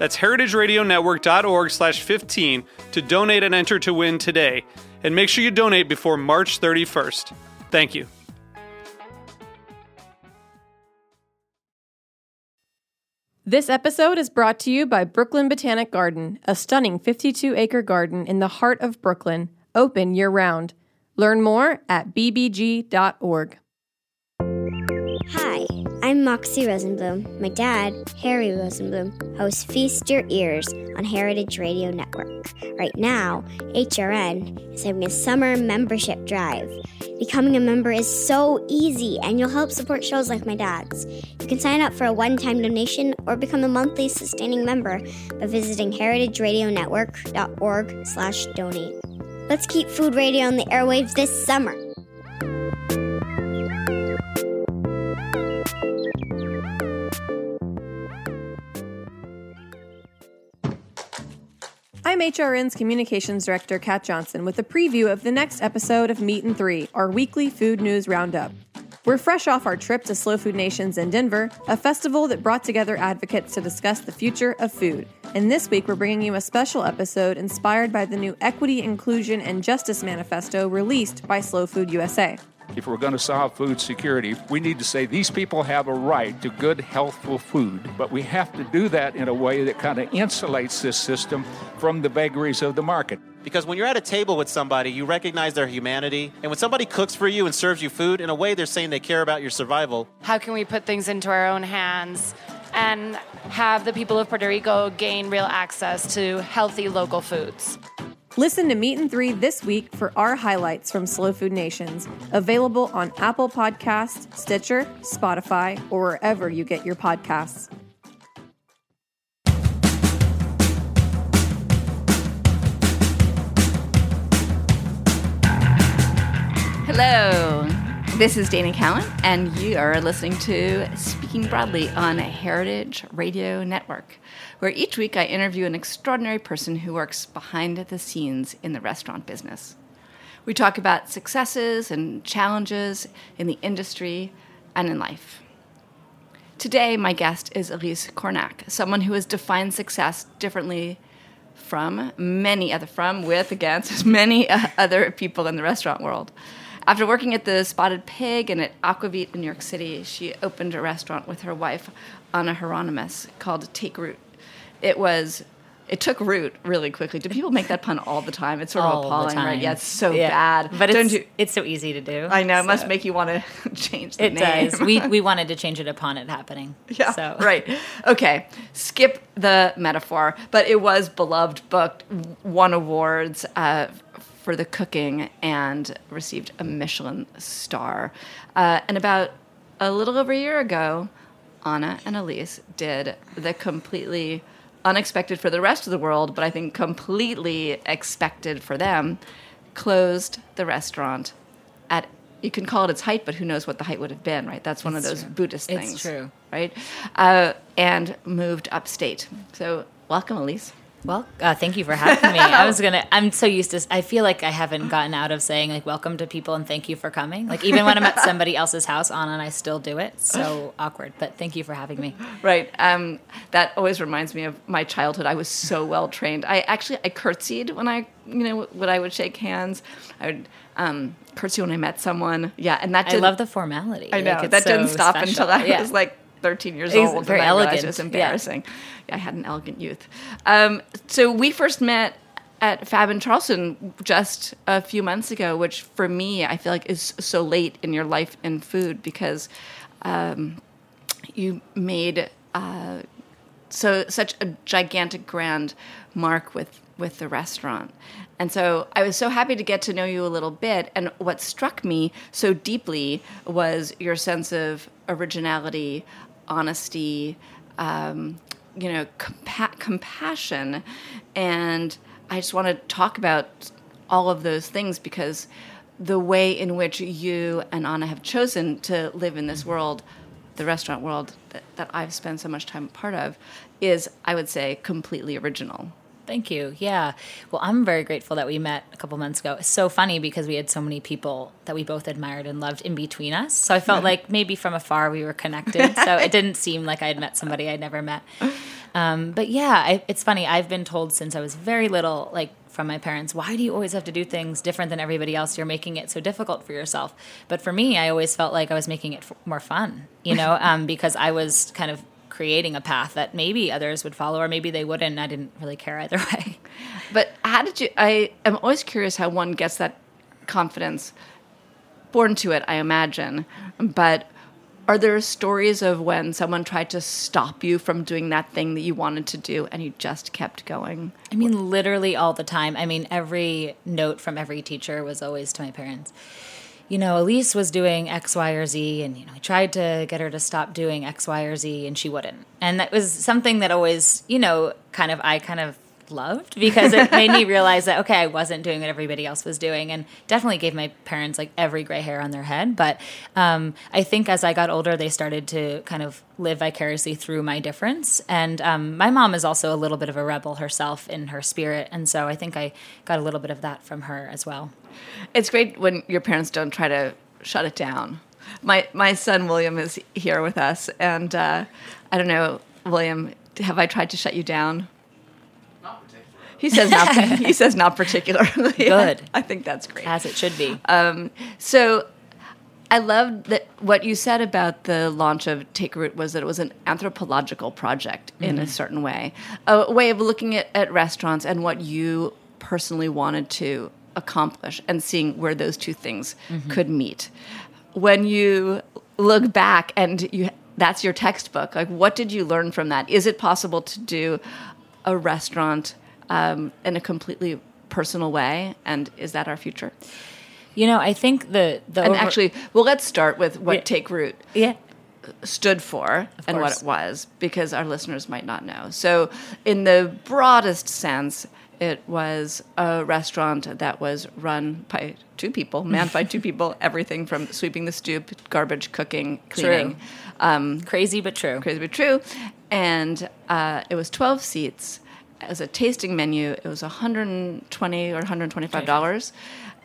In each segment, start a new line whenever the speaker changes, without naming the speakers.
That's heritageradionetwork.org slash 15 to donate and enter to win today. And make sure you donate before March 31st. Thank you.
This episode is brought to you by Brooklyn Botanic Garden, a stunning 52 acre garden in the heart of Brooklyn, open year round. Learn more at bbg.org.
Hi, I'm Moxie Rosenblum. My dad, Harry Rosenblum, hosts Feast Your Ears on Heritage Radio Network. Right now, HRN is having a summer membership drive. Becoming a member is so easy, and you'll help support shows like my dad's. You can sign up for a one-time donation or become a monthly sustaining member by visiting heritageradionetwork.org/donate. Let's keep food radio on the airwaves this summer.
I'm HRN's Communications Director, Kat Johnson, with a preview of the next episode of Meat and Three, our weekly food news roundup. We're fresh off our trip to Slow Food Nations in Denver, a festival that brought together advocates to discuss the future of food. And this week, we're bringing you a special episode inspired by the new Equity, Inclusion, and Justice Manifesto released by Slow Food USA.
If we're going to solve food security, we need to say these people have a right to good, healthful food, but we have to do that in a way that kind of insulates this system from the vagaries of the market.
Because when you're at a table with somebody, you recognize their humanity. And when somebody cooks for you and serves you food, in a way, they're saying they care about your survival.
How can we put things into our own hands and have the people of Puerto Rico gain real access to healthy local foods?
Listen to Meat and Three this week for our highlights from Slow Food Nations, available on Apple Podcasts, Stitcher, Spotify, or wherever you get your podcasts.
Hello, this is Dana Cowin, and you are listening to Speaking Broadly on Heritage Radio Network, where each week I interview an extraordinary person who works behind the scenes in the restaurant business. We talk about successes and challenges in the industry and in life. Today, my guest is Elise Kornack, someone who has defined success differently from many other, from, with, against many other people in the restaurant world. After working at the Spotted Pig and at Aquavit in New York City, she opened a restaurant with her wife, Anna Hieronimous, called Take Root. It was it took root really quickly. Do people make that pun all the time? It's sort
All
of appalling, right? Yeah, it's so
Yeah.
bad.
But
Don't
it's,
you?
it's so easy to do.
I know. It must make you want to change the
It
name.
does. we we wanted to change it upon it happening.
Yeah,
So
right. Okay, skip the metaphor, but it was beloved, booked, won awards uh, for the cooking, and received a Michelin star. Uh, and about a little over a year ago, Anna and Elise did the completely unexpected for the rest of the world, but I think completely expected for them, closed the restaurant at you can call it its height, but who knows what the height would have been, right? That's one of those Buddhist
It's
things.
true.
Right? Uh, and moved upstate. So, welcome, Elise.
Well, uh, thank you for having me. I was gonna. I'm so used to. I feel like I haven't gotten out of saying like welcome to people and thank you for coming. Like even when I'm at somebody else's house, Anna and I still do it. So awkward. But thank you for having me.
Right. Um, that always reminds me of my childhood. I was so well trained. I actually I curtsied when I you know when I would shake hands. I would um, curtsy when I met someone. Yeah, and that
I love the formality.
I know
Like,
that didn't stop
special.
until I
Yeah.
was like 13 years
It's
old.
very elegant,
It was
yeah.
embarrassing. Yeah, I had an elegant youth. Um, so we first met at Fab in Charleston just a few months ago, which for me I feel like is so late in your life in food because um, you made uh, so such a gigantic grand mark with with the restaurant. And so I was so happy to get to know you a little bit. And what struck me so deeply was your sense of originality, honesty, um, you know, compa- compassion. And I just want to talk about all of those things because the way in which you and Anna have chosen to live in this world, the restaurant world that, that I've spent so much time a part of, is, I would say, completely original.
Thank you. Yeah. Well, I'm very grateful that we met a couple months ago. It's so funny because we had so many people that we both admired and loved in between us. So I felt like maybe from afar we were connected. So it didn't seem like I had met somebody I'd never met. Um, but yeah, I, it's funny. I've been told since I was very little, like from my parents, why do you always have to do things different than everybody else? You're making it so difficult for yourself. But for me, I always felt like I was making it f- more fun, you know, um, because I was kind of creating a path that maybe others would follow or maybe they wouldn't. I didn't really care either way.
But how did you? I am always curious how one gets that confidence. Born to it, I imagine. But are there stories of when someone tried to stop you from doing that thing that you wanted to do and you just kept going?
I mean, literally all the time. I mean, every note from every teacher was always to my parents you know, Elise was doing X, Y, or Z, and you know, I tried to get her to stop doing X, Y, or Z, and she wouldn't. And that was something that always, you know, kind of I kind of loved because it made me realize that okay, I wasn't doing what everybody else was doing, and definitely gave my parents like every gray hair on their head. But um, I think as I got older, they started to kind of live vicariously through my difference. And um, my mom is also a little bit of a rebel herself in her spirit, and so I think I got a little bit of that from her as well.
It's great when your parents don't try to shut it down. My my son William is here with us, and uh, I don't know, William, have I tried to shut you down? He says not. he says not particularly.
Good.
I think that's great.
As it should be.
Um, so, I loved that what you said about the launch of Take Root was that it was an anthropological project in
Mm-hmm.
a certain way, a way of looking at, at restaurants and what you personally wanted to accomplish, and seeing where those two things
Mm-hmm.
could meet. When you look back and you that's your textbook. Like, what did you learn from that? Is it possible to do a restaurant um, in a completely personal way? And is that our future?
You know, I think the the
And
over-
actually, well, let's start with what
Yeah.
Take Root
yeah.
stood for and what it was, because our listeners might not know. So, in the broadest sense, it was a restaurant that was run by two people, manned by two people, everything from sweeping the stoop, garbage, cooking, cleaning. Um,
Crazy but true.
crazy but true. And uh, it was 12 seats. As a tasting menu, it was 120 or 125 dollars,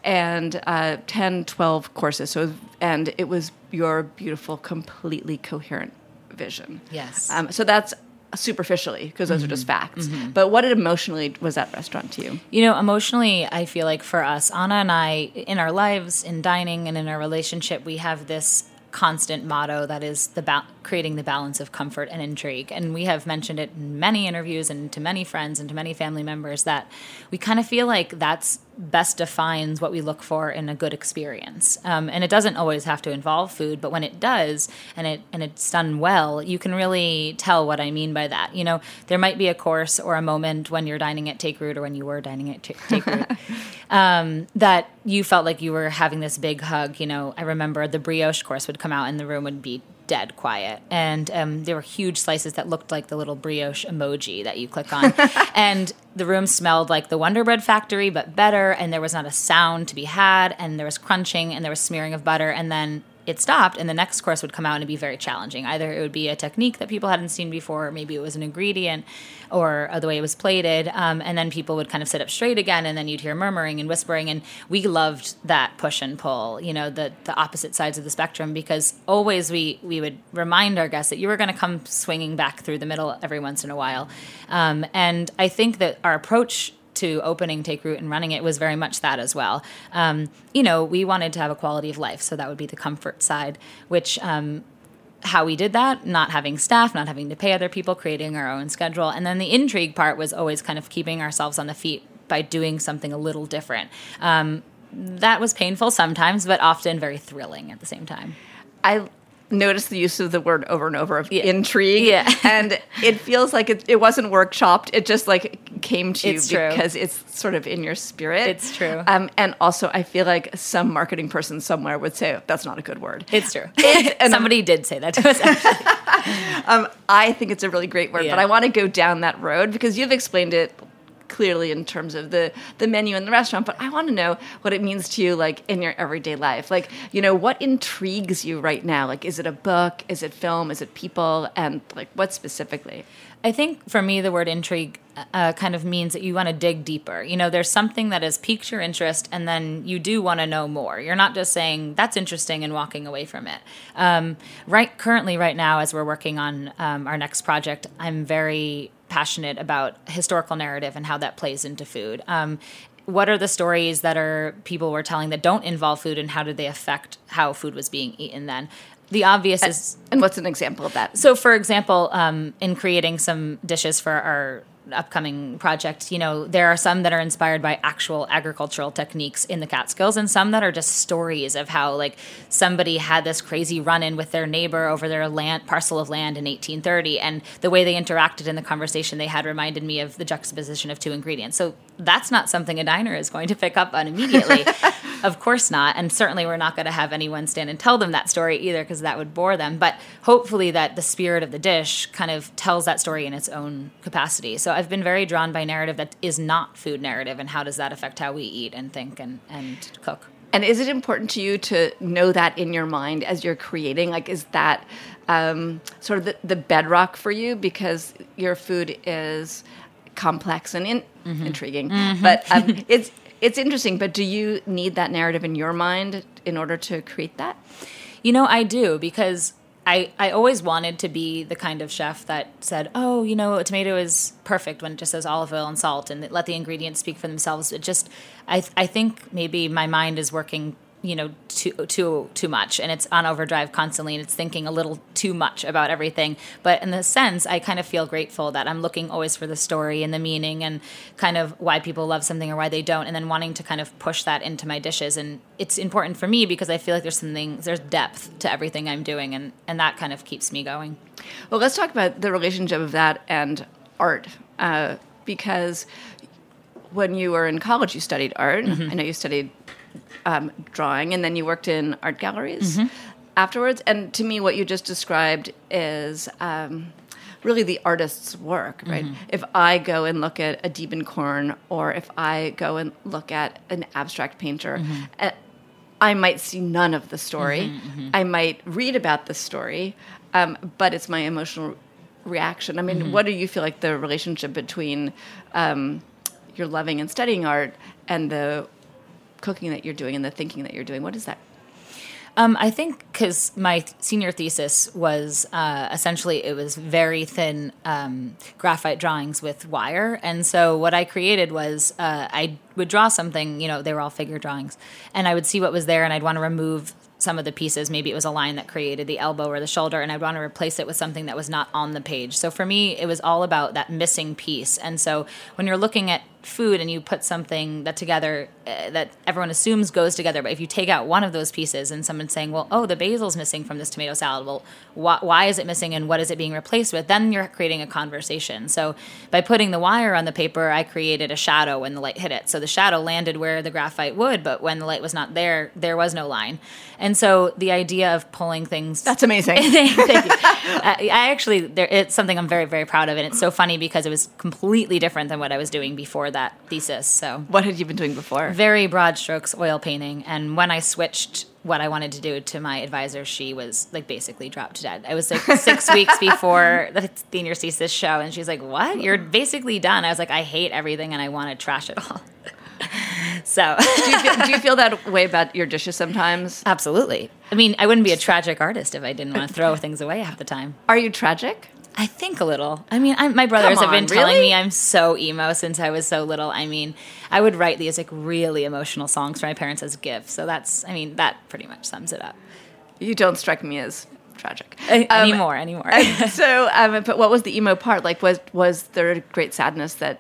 and uh, 10, 12 courses. So, and it was your beautiful, completely coherent vision.
Yes.
Um, so that's superficially because those are just facts. But what it emotionally was that restaurant to you?
You know, emotionally, I feel like for us, Anna and I, in our lives, in dining, and in our relationship, we have this constant motto that is the ba- creating the balance of comfort and intrigue. And we have mentioned it in many interviews and to many friends and to many family members that we kind of feel like that's best defines what we look for in a good experience. Um, and it doesn't always have to involve food, but when it does and it and it's done well, you can really tell what I mean by that. You know, there might be a course or a moment when you're dining at Take Root or when you were dining at Take Root um, that you felt like you were having this big hug. You know, I remember the brioche course would come out and the room would be dead quiet. And um, there were huge slices that looked like the little brioche emoji that you click on. and the room smelled like the Wonder Bread factory, but better. And there was not a sound to be had. And there was crunching and there was smearing of butter. And then it stopped and the next course would come out and be very challenging. Either it would be a technique that people hadn't seen before or maybe it was an ingredient or uh, the way it was plated um, and then people would kind of sit up straight again and then you'd hear murmuring and whispering and we loved that push and pull you know the, the opposite sides of the spectrum because always we, we would remind our guests that you were going to come swinging back through the middle every once in a while. Um, and i think that our approach to opening Take Root and running it was very much that as well. Um, you know, we wanted to have a quality of life, so that would be the comfort side, which um, how we did that, not having staff, not having to pay other people, creating our own schedule. And then the intrigue part was always kind of keeping ourselves on the feet by doing something a little different. Um, that was painful sometimes, but often very thrilling at the same time.
I noticed the use of the word over and over of intrigue.
Yeah.
and it feels like it, it wasn't workshopped. It just like came to
It's
you
true.
because it's sort of in your spirit.
It's true.
Um, and also, I feel like some marketing person somewhere would say, that's not a good word.
It's true.
and-
Somebody did say that to us. Actually.
Um, I think it's a really great word,
Yeah.
but I want to go down that road because you've explained it clearly in terms of the the menu in the restaurant but i want to know what it means to you like in your everyday life like you know what intrigues you right now like is it a book is it film is it people and like what specifically
I think for me, the word intrigue uh, kind of means that you want to dig deeper. You know, there's something that has piqued your interest, and then you do want to know more. You're not just saying that's interesting and walking away from it. Um, right, currently, right now, as we're working on um, our next project, I'm very passionate about historical narrative and how that plays into food. Um, what are the stories that are people were telling that don't involve food, and how did they affect how food was being eaten then? The obvious is
and what's an example of that
so, for example, um, in creating some dishes for our upcoming project, you know, there are some that are inspired by actual agricultural techniques in the Catskills, and some that are just stories of how, like, somebody had this crazy run-in with their neighbor over their land parcel of land in 1830, and the way they interacted in the conversation they had reminded me of the juxtaposition of two ingredients. So that's not something a diner is going to pick up on immediately. of course not. And certainly we're not going to have anyone stand and tell them that story either because that would bore them. But hopefully that the spirit of the dish kind of tells that story in its own capacity. So I've been very drawn by narrative that is not food narrative and how does that affect how we eat and think and, and cook.
And is it important to you to know that in your mind as you're creating? Like, is that um, sort of the, the bedrock for you because your food is complex and in, intriguing? But um, it's it's interesting. But do you need that narrative in your mind in order to create that?
You know, I do because I, I always wanted to be the kind of chef that said, oh, you know, a tomato is perfect when it just says olive oil and salt and let the ingredients speak for themselves. It just, I, I think maybe my mind is working, you know, too, too, too much and it's on overdrive constantly and it's thinking a little too much about everything. But in the sense, I kind of feel grateful that I'm looking always for the story and the meaning and kind of why people love something or why they don't. And then wanting to kind of push that into my dishes. And it's important for me because I feel like there's something, there's depth to everything I'm doing. And, and that kind of keeps me going.
Well, let's talk about the relationship of that and art, uh, because when you were in college, you studied art. I know you studied um, drawing, and then you worked in art galleries afterwards. And to me, what you just described is. Um, Really, the artist's work, right? If I go and look at a Diebenkorn, or if I go and look at an abstract painter, uh, I might see none of the story. I might read about the story, um, but it's my emotional reaction. I mean, what do you feel like the relationship between um, your loving and studying art and the cooking that you're doing and the thinking that you're doing? What is that?
Um, I think because my senior thesis was uh, essentially it was very thin um, graphite drawings with wire, and so what I created was uh, I would draw something. You know, they were all figure drawings, and I would see what was there, and I'd want to remove some of the pieces. Maybe it was a line that created the elbow or the shoulder, and I'd want to replace it with something that was not on the page. So for me, it was all about that missing piece. And so when you're looking at food and you put something that together uh, that everyone assumes goes together, but if you take out one of those pieces and someone's saying, "Well, oh, the basil's missing from this tomato salad," well, wh- why is it missing and what is it being replaced with? Then you're creating a conversation. So by putting the wire on the paper, I created a shadow when the light hit it. So the shadow landed where the graphite would, but when the light was not there, there was no line. And so the idea of pulling things
That's amazing.
Thank you. I, I actually, there, it's something I'm very, very proud of, and it's so funny because it was completely different than what I was doing before that thesis. So
what had you been doing before?
very broad strokes oil painting, and when I switched what I wanted to do to my advisor, she was like basically dropped dead. I was like six weeks before the senior thesis show, and she's like, "What? You're basically done." I was like, "I hate everything, and I want to trash it all." so.
do, you feel, do you feel that way about your dishes sometimes?
Absolutely. I mean, I wouldn't be a tragic artist if I didn't want to throw things away half the time.
Are you tragic?
I think a little. I mean, I'm, my brothers
Come
have been telling
really?
me I'm so emo since I was so little. I mean, I would write these like really emotional songs for my parents as gifts. So that's, I mean, that pretty much sums it up.
You don't strike me as tragic
Um, anymore, anymore.
so, um, but what was the emo part? Like, was was there a great sadness that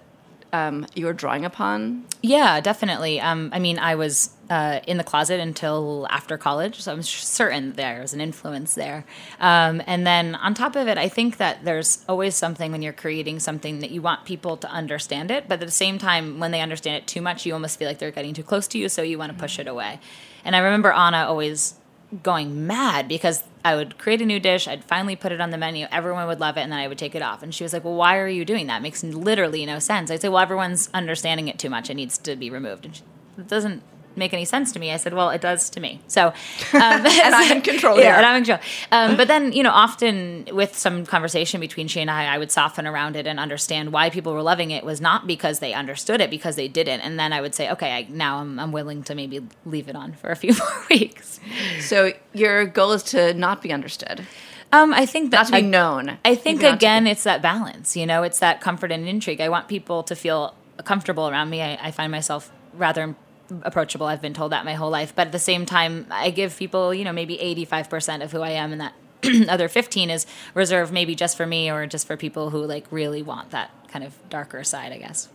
um, you were drawing upon?
Yeah, definitely. Um, I mean, I was uh, in the closet until after college, so I'm certain there was an influence there. Um, and then on top of it, I think that there's always something when you're creating something that you want people to understand it, but at the same time, when they understand it too much, you almost feel like they're getting too close to you, so you want to push it away. And I remember Anna always going mad because I would create a new dish, I'd finally put it on the menu, everyone would love it, and then I would take it off. And she was like, Well, why are you doing that? It makes literally no sense. I'd say, Well, everyone's understanding it too much. It needs to be removed. And she, it doesn't make any sense to me. I said, well, it does to me. So, um,
and I'm in control.
Yeah, and I'm in control. Um, but then, you know, often with some conversation between she and I, I would soften around it and understand why people were loving it was not because they understood it, because they didn't. And then I would say, okay, I, now I'm, I'm willing to maybe leave it on for a few more weeks.
So your goal is to not be understood.
Um, I think that
not to be
I,
known.
I think again, it's that balance. You know, it's that comfort and intrigue. I want people to feel comfortable around me. I, I find myself rather approachable. I've been told that my whole life. But at the same time, I give people, you know, maybe 85% of who I am and that other 15 is reserved maybe just for me or just for people who like really want that kind of darker side, I guess.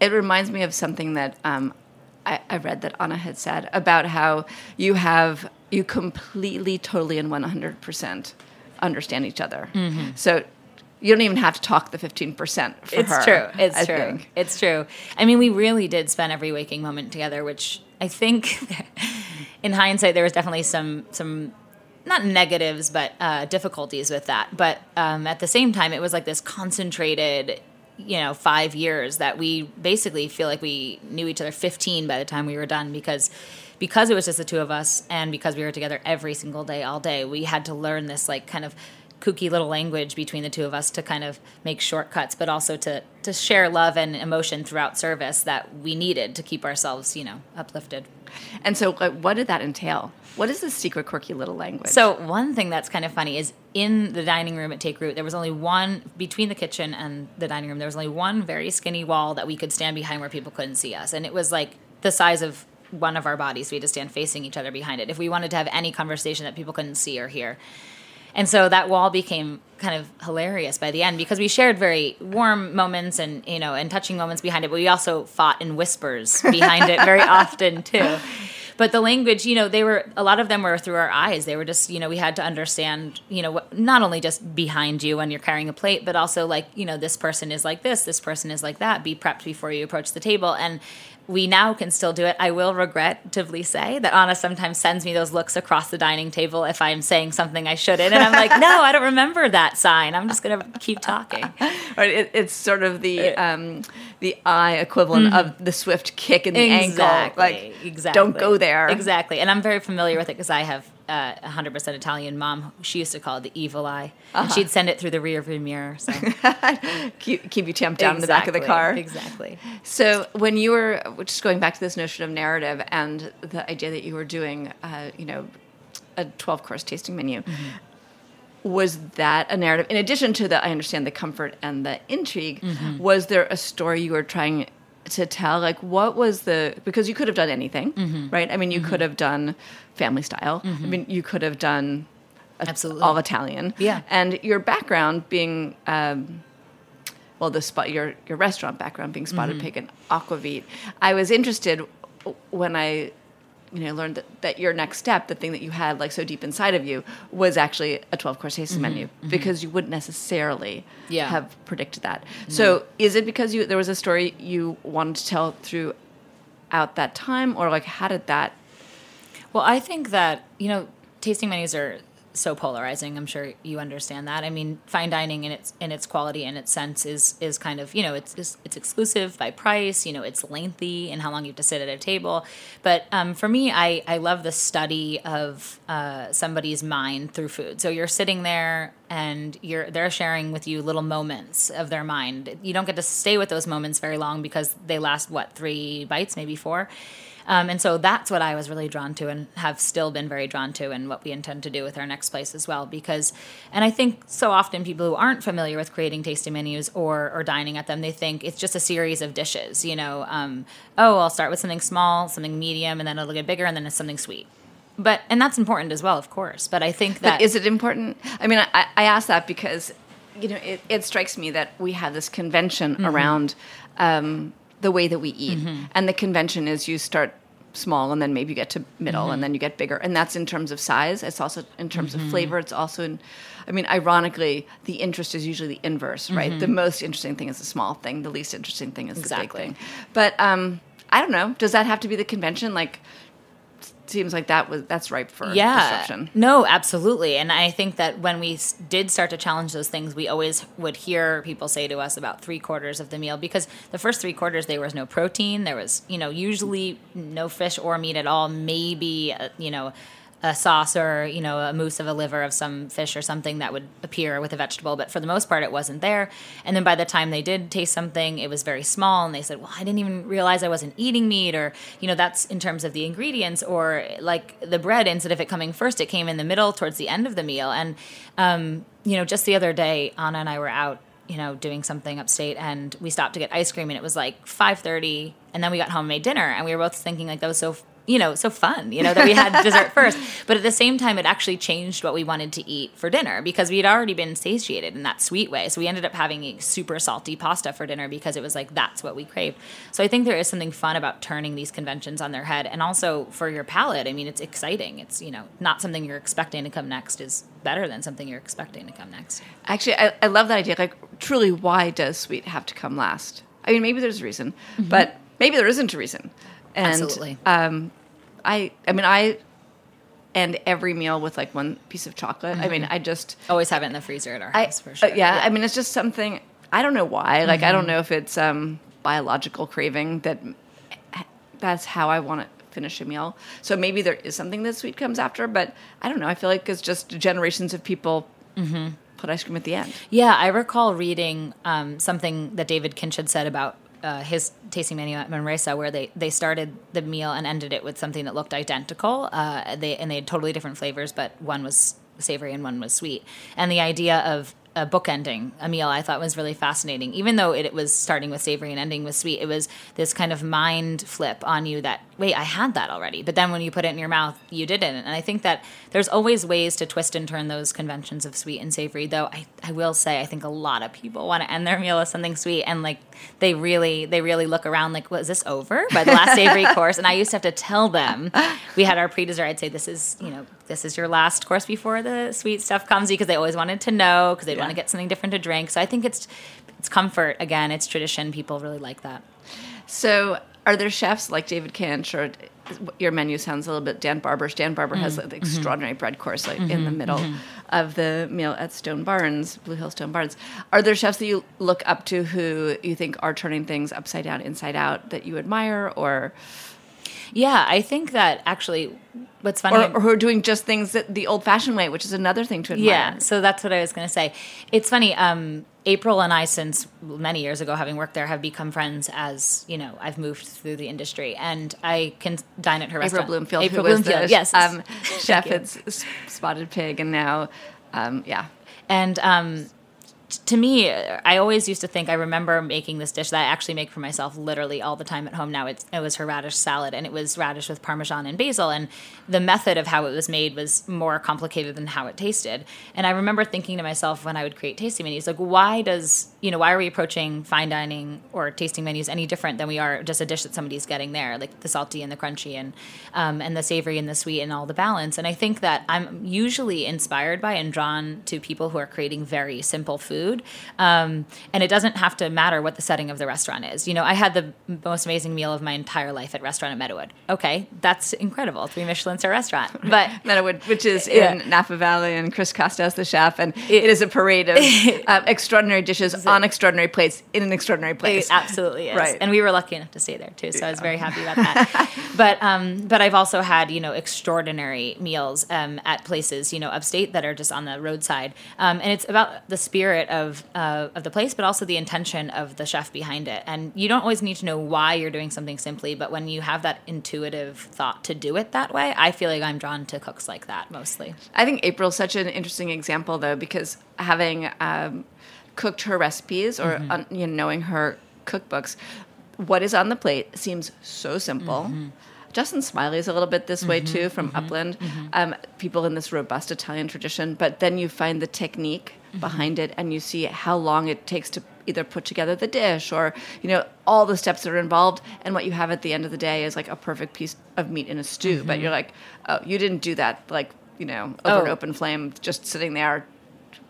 It reminds me of something that um, I, I read that Anna had said about how you have, you completely, totally, and 100% understand each other. Mm-hmm. So you don't even have to talk the 15% for
it's
her,
true. It's
I
true.
think.
it's true. I mean we really did spend every waking moment together which i think in hindsight there was definitely some some not negatives but uh, difficulties with that. But um, at the same time it was like this concentrated you know five years that we basically feel like we knew each other 15 by the time we were done because because it was just the two of us and because we were together every single day all day we had to learn this like kind of kooky little language between the two of us to kind of make shortcuts, but also to to share love and emotion throughout service that we needed to keep ourselves, you know, uplifted.
And so, like, what did that entail? What is this secret, quirky little language?
So, one thing that's kind of funny is in the dining room at Take Root, there was only one between the kitchen and the dining room. There was only one very skinny wall that we could stand behind where people couldn't see us, and it was like the size of one of our bodies. We had to stand facing each other behind it if we wanted to have any conversation that people couldn't see or hear. And so that wall became kind of hilarious by the end because we shared very warm moments and you know and touching moments behind it, but we also fought in whispers behind it very often too. But the language, you know, they were a lot of them were through our eyes. They were just, you know, we had to understand, you know, what, not only just behind you when you're carrying a plate, but also like, you know, this person is like this, this person is like that. Be prepped before you approach the table. And we now can still do it. I will regrettably say that Anna sometimes sends me those looks across the dining table if I'm saying something I shouldn't, and I'm like, no, I don't remember that sign. I'm just going to keep talking.
Right, it, it's sort of the um, the eye equivalent mm-hmm. of the swift kick in the
exactly,
ankle. Like,
exactly.
don't go there.
Exactly, and I'm very familiar with it because I have uh, 100% Italian mom. She used to call it the evil eye. Uh-huh. And she'd send it through the rear view mirror. So.
keep, keep you tamped down exactly, in the back of the car.
Exactly.
So when you were, just going back to this notion of narrative and the idea that you were doing, uh, you know, a 12 course tasting menu, mm-hmm. was that a narrative? In addition to the, I understand the comfort and the intrigue, mm-hmm. was there a story you were trying to tell like what was the because you could have done anything mm-hmm. right i mean you mm-hmm. could have done family style mm-hmm. i mean you could have done a,
absolutely
all italian
yeah
and your background being um, well the spot your your restaurant background being spotted mm-hmm. pig and aquavit i was interested when i you know learned that, that your next step the thing that you had like so deep inside of you was actually a 12 course tasting mm-hmm, menu mm-hmm. because you wouldn't necessarily
yeah.
have predicted that so is it because you there was a story you wanted to tell throughout that time or like how did that
well i think that you know tasting menus are so polarizing. I'm sure you understand that. I mean, fine dining in its in its quality and its sense is is kind of you know it's it's, exclusive by price. You know, it's lengthy and how long you have to sit at a table. But um, for me, I I love the study of uh, somebody's mind through food. So you're sitting there and you're they're sharing with you little moments of their mind. You don't get to stay with those moments very long because they last what three bites, maybe four. Um, and so that's what I was really drawn to and have still been very drawn to and what we intend to do with our next place as well. Because, and I think so often people who aren't familiar with creating tasty menus or, or dining at them, they think it's just a series of dishes, you know, um, oh, I'll start with something small, something medium, and then it'll get bigger, and then it's something sweet but and that's important as well of course but i think that
but is it important i mean i, I ask that because you know it, it strikes me that we have this convention mm-hmm. around um, the way that we eat. Mm-hmm. And the convention is you start small and then maybe you get to middle and mm-hmm. then you get bigger. And that's in terms of size. It's also in terms of mm-hmm. flavor. It's also in, I mean, ironically, the interest is usually the inverse, right? The most interesting thing is the small thing. The least interesting thing is
Exactly.
the big thing. But um, I don't know. Does that have to be the convention? Like, seems like that was that's ripe for
yeah.
disruption.
no absolutely. And i think that when we did start to challenge those things we always would hear people say to us about three quarters of the meal because the first three quarters there was no protein. There was you know usually no fish or meat at all. Maybe uh, you know a sauce or you know a mousse of a liver of some fish or something that would appear with a vegetable but for the most part it wasn't there. And then by the time they did taste something it was very small and they said well i didn't even realize i wasn't eating meat or you know that's in terms of the ingredients or like the bread instead of it coming first it came in the middle towards the end of the meal. And um, you know just the other day anna and i were out you know doing something upstate and we stopped to get ice cream and it was like 5.30 and then we got home and made dinner and we were both thinking like that was so you know so fun you know that we had dessert first. But at the same time it actually changed what we wanted to eat for dinner because we had already been satiated in that sweet way. So we ended up having a super salty pasta for dinner because it was like that's what we craved. So i think there is something fun about turning these conventions on their head. And also for your palate i mean it's exciting. It's you know not something you're expecting to come next is better than something you're expecting to come next.
Actually, I, I love that idea. Like, truly, why does sweet have to come last? I mean, maybe there's a reason, mm-hmm. but maybe there isn't a reason. And,
Absolutely.
Um, I, I mean, I end every meal with like one piece of chocolate. I mean, I just,
always have it in the freezer at our
I,
house for sure
uh, yeah, I mean, it's just something. I don't know why. Like, I
Mm-hmm.
don't know if it's um, biological craving that that's how I want to finish a meal. So maybe there is something that sweet comes after, but I don't know. I feel like it's just generations of people
Mm-hmm.
put ice cream at the end.
Yeah, I recall reading um, something that David Kinch had said about uh, his tasting menu at Manresa, where they, they started the meal and ended it with something that looked identical. Uh, they and they had totally different flavors, but one was savory and one was sweet. And the idea of uh, bookending a meal I thought was really fascinating. Even though it, it was starting with savory and ending with sweet, it was this kind of mind flip on you that wait, I had that already. But then when you put it in your mouth, you didn't. And I think that there's always ways to twist and turn those conventions of sweet and savory. Though I, I will say, I think a lot of people want to end their meal with something sweet, and like they really, they really look around like, was this over by the last savory course? And I used to have to tell them we had our pre dessert. I'd say this is, you know, this is your last course before the sweet stuff comes because they always wanted to know because they'd want to get something different to drink. So I think it's it's comfort again. It's tradition. People really like that.
So, are there chefs like David Kinch or uh, your menu sounds a little bit Dan Barber's. Dan Barber has mm.
Mm-hmm.
the extraordinary bread course like in the mm-hmm. middle mm-hmm. of the meal at Stone Barns, Blue Hill Stone Barns. Are there chefs that you look up to who you think are turning things upside down, inside out that you admire, or
Yeah, I think that actually, what's funny,
or, or who are doing just things that the old-fashioned way, which is another thing to admire?
yeah. So that's what I was going to say. It's funny. Um, April and I, since many years ago, having worked there, have become friends. As you know, I've moved through the industry, and I can dine at her
April
restaurant.
Bloomfield,
April
who was
Bloomfield,
the
yes,
um, chef at Spotted Pig, and now, um, yeah,
And um, to me, I always used to think I remember making this dish that I actually make for myself literally all the time at home. Now it was her radish salad, and it was radish with parmesan and basil. And the method of how it was made was more complicated than how it tasted. And I remember thinking to myself when I would create tasting menus, like, why does you know why are we approaching fine dining or tasting menus any different than we are just a dish that somebody's getting there, like the salty and the crunchy and um, and the savory and the sweet and all the balance. And I think that I'm usually inspired by and drawn to people who are creating very simple food. Um, and it doesn't have to matter what the setting of the restaurant is. You know, I had the most amazing meal of my entire life at restaurant at Meadowood. Okay, that's incredible. Three Michelin star restaurant. But
Meadowood, which is
Yeah.
in Napa Valley, and Chris Kostow's the chef, and it is a parade of uh, extraordinary dishes on extraordinary place in an extraordinary place.
It absolutely is.
Right.
And we were lucky enough to stay there too, so I was very happy about that. but um, but I've also had you know extraordinary meals um, at places you know upstate that are just on the roadside, um, and it's about the spirit of uh, of the place, but also the intention of the chef behind it. And you don't always need to know why you're doing something simply, but when you have that intuitive thought to do it that way, I feel like I'm drawn to cooks like that mostly.
I think April's such an interesting example, though, because having um, cooked her recipes or
Mm-hmm.
un- you know, knowing her cookbooks, what is on the plate seems so simple.
Mm-hmm.
Justin Smillie is a little bit this way too from
Mm-hmm.
Upland. Um, people in this robust Italian tradition, but then you find the technique
Mm-hmm.
behind it, and you see how long it takes to either put together the dish or you know all the steps that are involved and what you have at the end of the day is like a perfect piece of meat in a stew but you're like oh you didn't do that like you know over an
Oh.
open flame just sitting there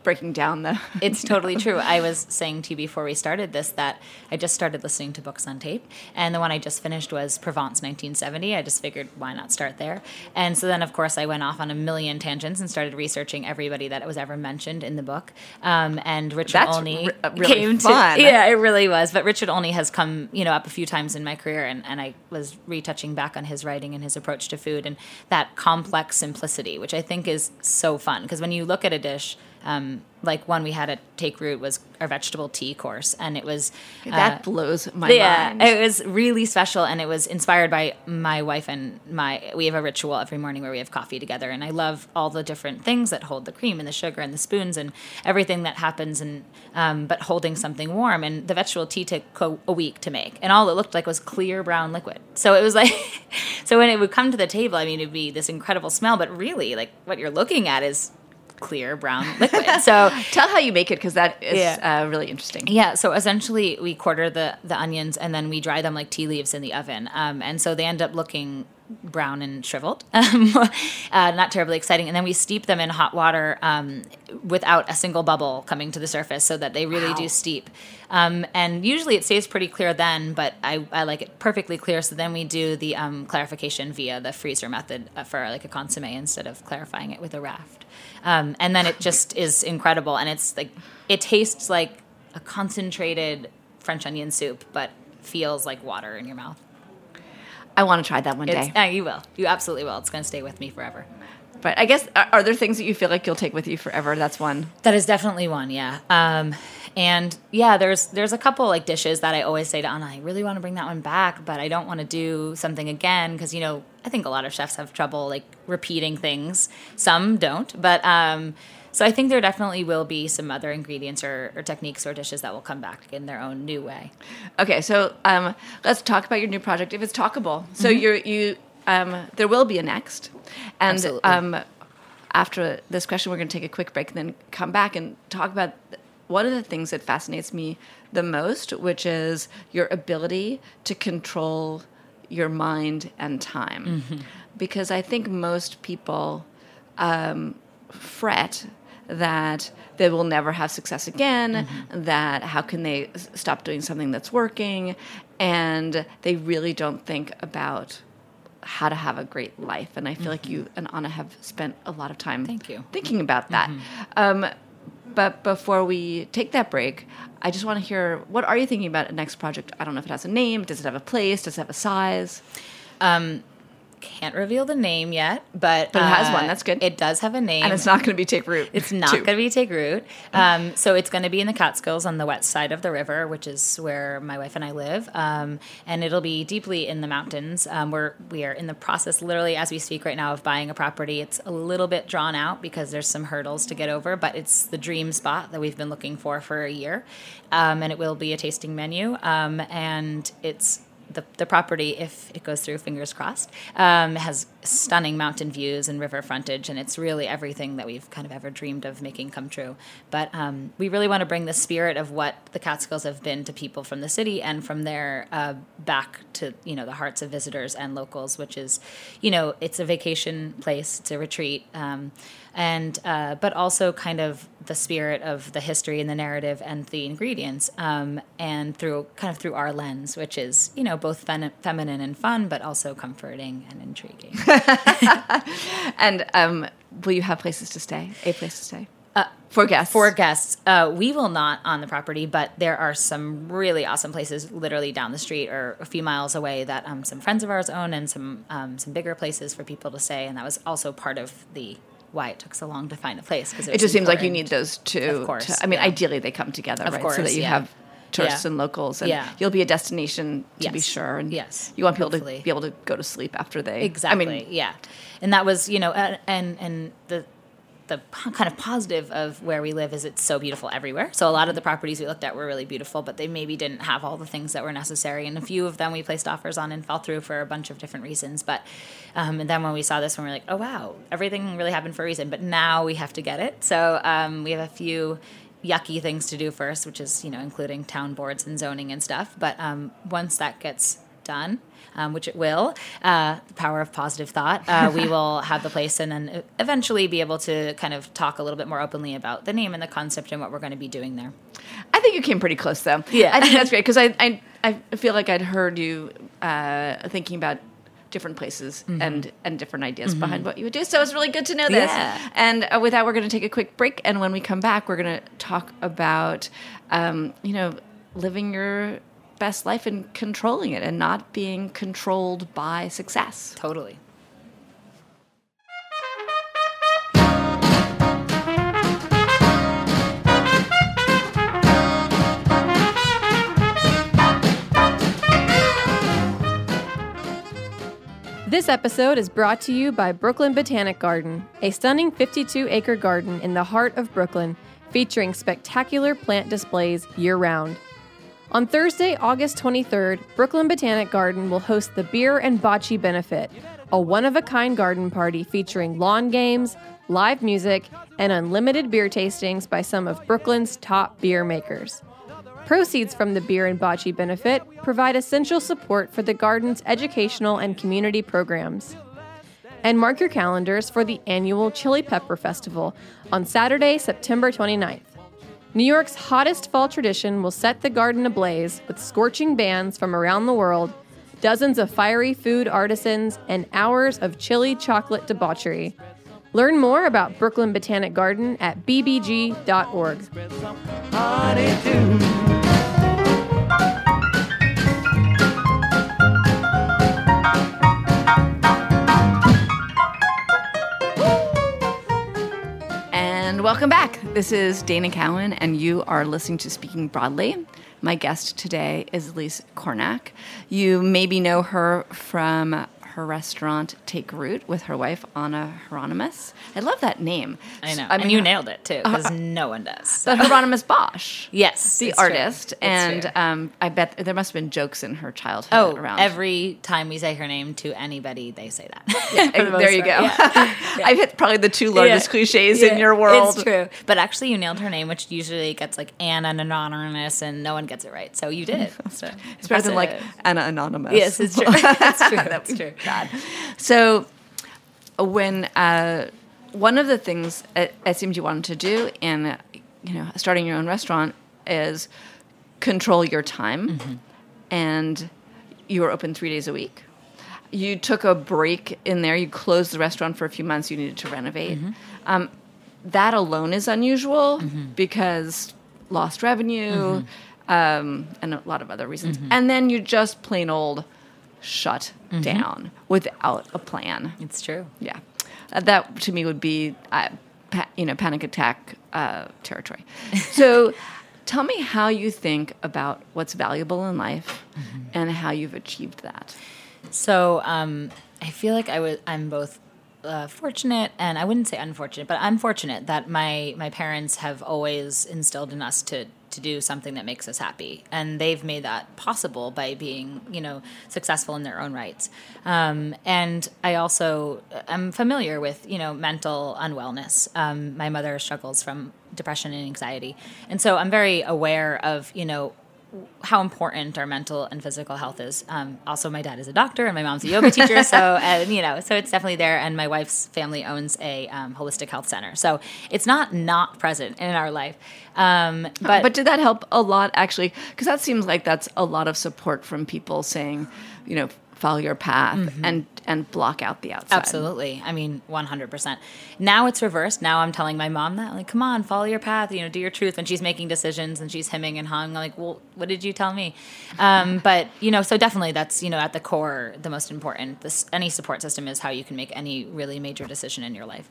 breaking down the
It's totally true. I was saying to you before we started this that I just started listening to books on tape, and the one I just finished was Provence 1970. I just figured why not start there. And so then, of course, I went off on a million tangents and started researching everybody that was ever mentioned in the book. Um, and Richard
That's
Olney
re- uh, really
came
fun.
to yeah, it really was. But Richard Olney has come you know up a few times in my career, and, and I was retouching back on his writing and his approach to food and that complex simplicity, which I think is so fun because when you look at a dish. Um, like one we had at Take Root was our vegetable tea course, and it was
that
uh,
blows my
yeah,
mind
it was really special, and it was inspired by my wife and my. We have a ritual every morning where we have coffee together, and I love all the different things that hold the cream and the sugar and the spoons and everything that happens, and um, but holding something warm. And the vegetable tea took co- a week to make, and all it looked like was clear brown liquid. So it was like, so when it would come to the table, I mean, it'd be this incredible smell, but really, like what you're looking at is clear brown liquid. So
tell how you make it because that is
Yeah.
uh, really interesting
yeah, so essentially we quarter the the onions and then we dry them like tea leaves in the oven, um, and so they end up looking brown and shriveled, um, uh, not terribly exciting. And then we steep them in hot water um, without a single bubble coming to the surface, so that they really do steep. Um, and usually it stays pretty clear then, but I, I like it perfectly clear. So then we do the um, clarification via the freezer method uh, for like a consomme instead of clarifying it with a raft. Um, and then it just is incredible, and it's like it tastes like a concentrated French onion soup, but feels like water in your mouth.
i want to try that one
It's,
day
uh, you will. You absolutely will. It's going to stay with me forever.
But i guess are, there things that you feel like you'll take with you forever that's one
That is definitely one, yeah. Um, and yeah, there's there's a couple like dishes that I always say to Anna, I really want to bring that one back, but I don't want to do something again because you know I think a lot of chefs have trouble like repeating things. Some don't, but um, so I think there definitely will be some other ingredients or, or techniques or dishes that will come back in their own new way.
Okay, so um, let's talk about your new project if it's talkable. So
Mm-hmm.
you're you um, there will be a next, and um, after this question, we're going to take a quick break and then come back and talk about one of the things that fascinates me the most, which is your ability to control your mind and time,
Mm-hmm.
because I think most people um, fret that they will never have success again,
Mm-hmm.
that how can they stop doing something that's working, and they really don't think about how to have a great life. And I feel like you and Anna have spent a lot of time
Mm-hmm. Thank you. Mm-hmm.
thinking about that. Um, but before we take that break, I just want to hear what are you thinking about a next project? I don't know if it has a name. Does it have a place? Does it have a size?
Can't reveal the name yet, but
But it has
uh,
one. That's good.
It does have a name,
And it's not going to be Take Root.
It's not going to be Take Root. Um, so it's going to be in the Catskills on the west side of the river, which is where my wife and I live. Um, and it'll be deeply in the mountains. Um, we're we are in the process, literally as we speak right now, of buying a property. It's a little bit drawn out because there's some hurdles to get over, but it's the dream spot that we've been looking for for a year. Um, and it will be a tasting menu. Um, and it's the, the property, if it goes through, fingers crossed, um, has stunning mountain views and river frontage, and it's really everything that we've kind of ever dreamed of making come true. But um, we really want to bring the spirit of what the Catskills have been to people from the city and from there uh, back to you know the hearts of visitors and locals, which is, you know, it's a vacation place, it's a retreat. Um, and uh, but also kind of the spirit of the history and the narrative and the ingredients, um, and through kind of through our lens, which is you know both fem- feminine and fun, but also comforting and intriguing.
And um, will you have places to stay? A place to stay? for guests.
For guests, uh, we will not on the property, but there are some really awesome places literally down the street or a few miles away that um, some friends of ours own, and some um, some bigger places for people to stay. And that was also part of the why it took so long to find a place because
it just seems like you need those two.
Of course,
to- I mean,
yeah.
ideally they come together,
Of
right? so that you
yeah.
have tourists
Yeah.
and locals, and
Yeah.
you'll be a destination to be sure. And
Yes.
you want people
Hopefully.
to be able to go to sleep after they.
Exactly.
I mean,
yeah, and that was you know, and and the the kind of positive of where we live is it's so beautiful everywhere. So a lot of the properties we looked at were really beautiful, but they maybe didn't have all the things that were necessary. And a few of them we placed offers on and fell through for a bunch of different reasons. But um, and then when we saw this one, we are like, oh wow, everything really happened for a reason. But now we have to get it. So um, we have a few yucky things to do first, which is you know including town boards and zoning and stuff. But um, once that gets done, um, which it will, uh, the power of positive thought, uh, we will have the place and then eventually be able to kind of talk a little bit more openly about the name and the concept and what we're going to be doing there.
I think you came pretty close, though.
Yeah.
I think that's great because I, I I feel like I'd heard you uh, thinking about different places
Mm-hmm.
and and different ideas behind what you would do. So it's really good to know this.
Yeah.
And uh, with that, we're going to take a quick break, and when we come back, we're going to talk about um, you know living your best life and controlling it, and not being controlled by success.
Totally.
This episode is brought to you by Brooklyn Botanic Garden, a stunning 52 acre garden in the heart of Brooklyn, featuring spectacular plant displays year round. On Thursday, August 23rd, Brooklyn Botanic Garden will host the Beer and Bocce Benefit, a one of a kind garden party featuring lawn games, live music, and unlimited beer tastings by some of Brooklyn's top beer makers. Proceeds from the Beer and Bocce benefit provide essential support for the garden's educational and community programs. And mark your calendars for the annual Chili Pepper Festival on Saturday, September 29th. New York's hottest fall tradition will set the garden ablaze with scorching bands from around the world, dozens of fiery food artisans, and hours of chili chocolate debauchery. Learn more about Brooklyn Botanic Garden at bbg.org.
welcome back. This is Dana Cowin, and you are listening to Speaking Broadly. My guest today is Elise Kornack. You maybe know her from her restaurant Take Root with her wife Anna Hieronimous. I love that name.
I know.
I
and you nailed it too, because no one does.
the Hieronymus Bosch.
yes,
The
it's true.
artist,
It's
and
true.
um, I bet there must have been jokes in her childhood
Oh,
around.
every time we say her name to anybody, they say that.
Yeah,
the
there you go.
part, yeah.
I've hit probably the two largest
Yeah.
cliches
Yeah,
in your world.
It's true. But actually, you nailed her name, which usually gets like Anna Anonymous, and no one gets it right. So you did. So
It's better than like. Anna Anonymous.
Yes, it's true. That's true. That's true.
So when uh, one of the things seems you wanted to do in you know starting your own restaurant is control your time,
Mm-hmm.
and you were open three days a week. You took a break in there. You closed the restaurant for a few months. You needed to renovate.
Mm-hmm.
Um, that alone is unusual because lost revenue
Mm-hmm.
um, and a lot of other reasons. And then you just plain old shut
Mm-hmm.
down without a plan.
It's true.
Yeah, Uh, that to me would be, uh, pa- you know, panic attack uh, territory. So, tell me how you think about what's valuable in life
Mm-hmm.
and how you've achieved that.
So um, I feel like I was. I'm both uh, fortunate and I wouldn't say unfortunate, but I'm fortunate that my my parents have always instilled in us to to do something that makes us happy, and they've made that possible by being you know successful in their own rights. Um, and I also am familiar with you know mental unwellness. Um, my mother struggles from depression and anxiety, and so I'm very aware of you know how important our mental and physical health is. Um, also, my dad is a doctor and my mom's a yoga teacher, so and, you know, so it's definitely there. And my wife's family owns a um, holistic health center, so it's not not present in our life. Um, but
But did that help a lot, actually? Because that seems like that's a lot of support from people saying, you know, follow your path and and block out the outside.
Mm-hmm. Absolutely. I mean, 100%. Now it's reversed. Now I'm telling my mom that, like, come on, follow your path, you know, do your truth. When she's making decisions and she's hemming and hawing, I'm like, well, what did you tell me? Um, but, you know, so definitely that's, you know, at the core, the most important. This, any support system is how you can make any really major decision in your life.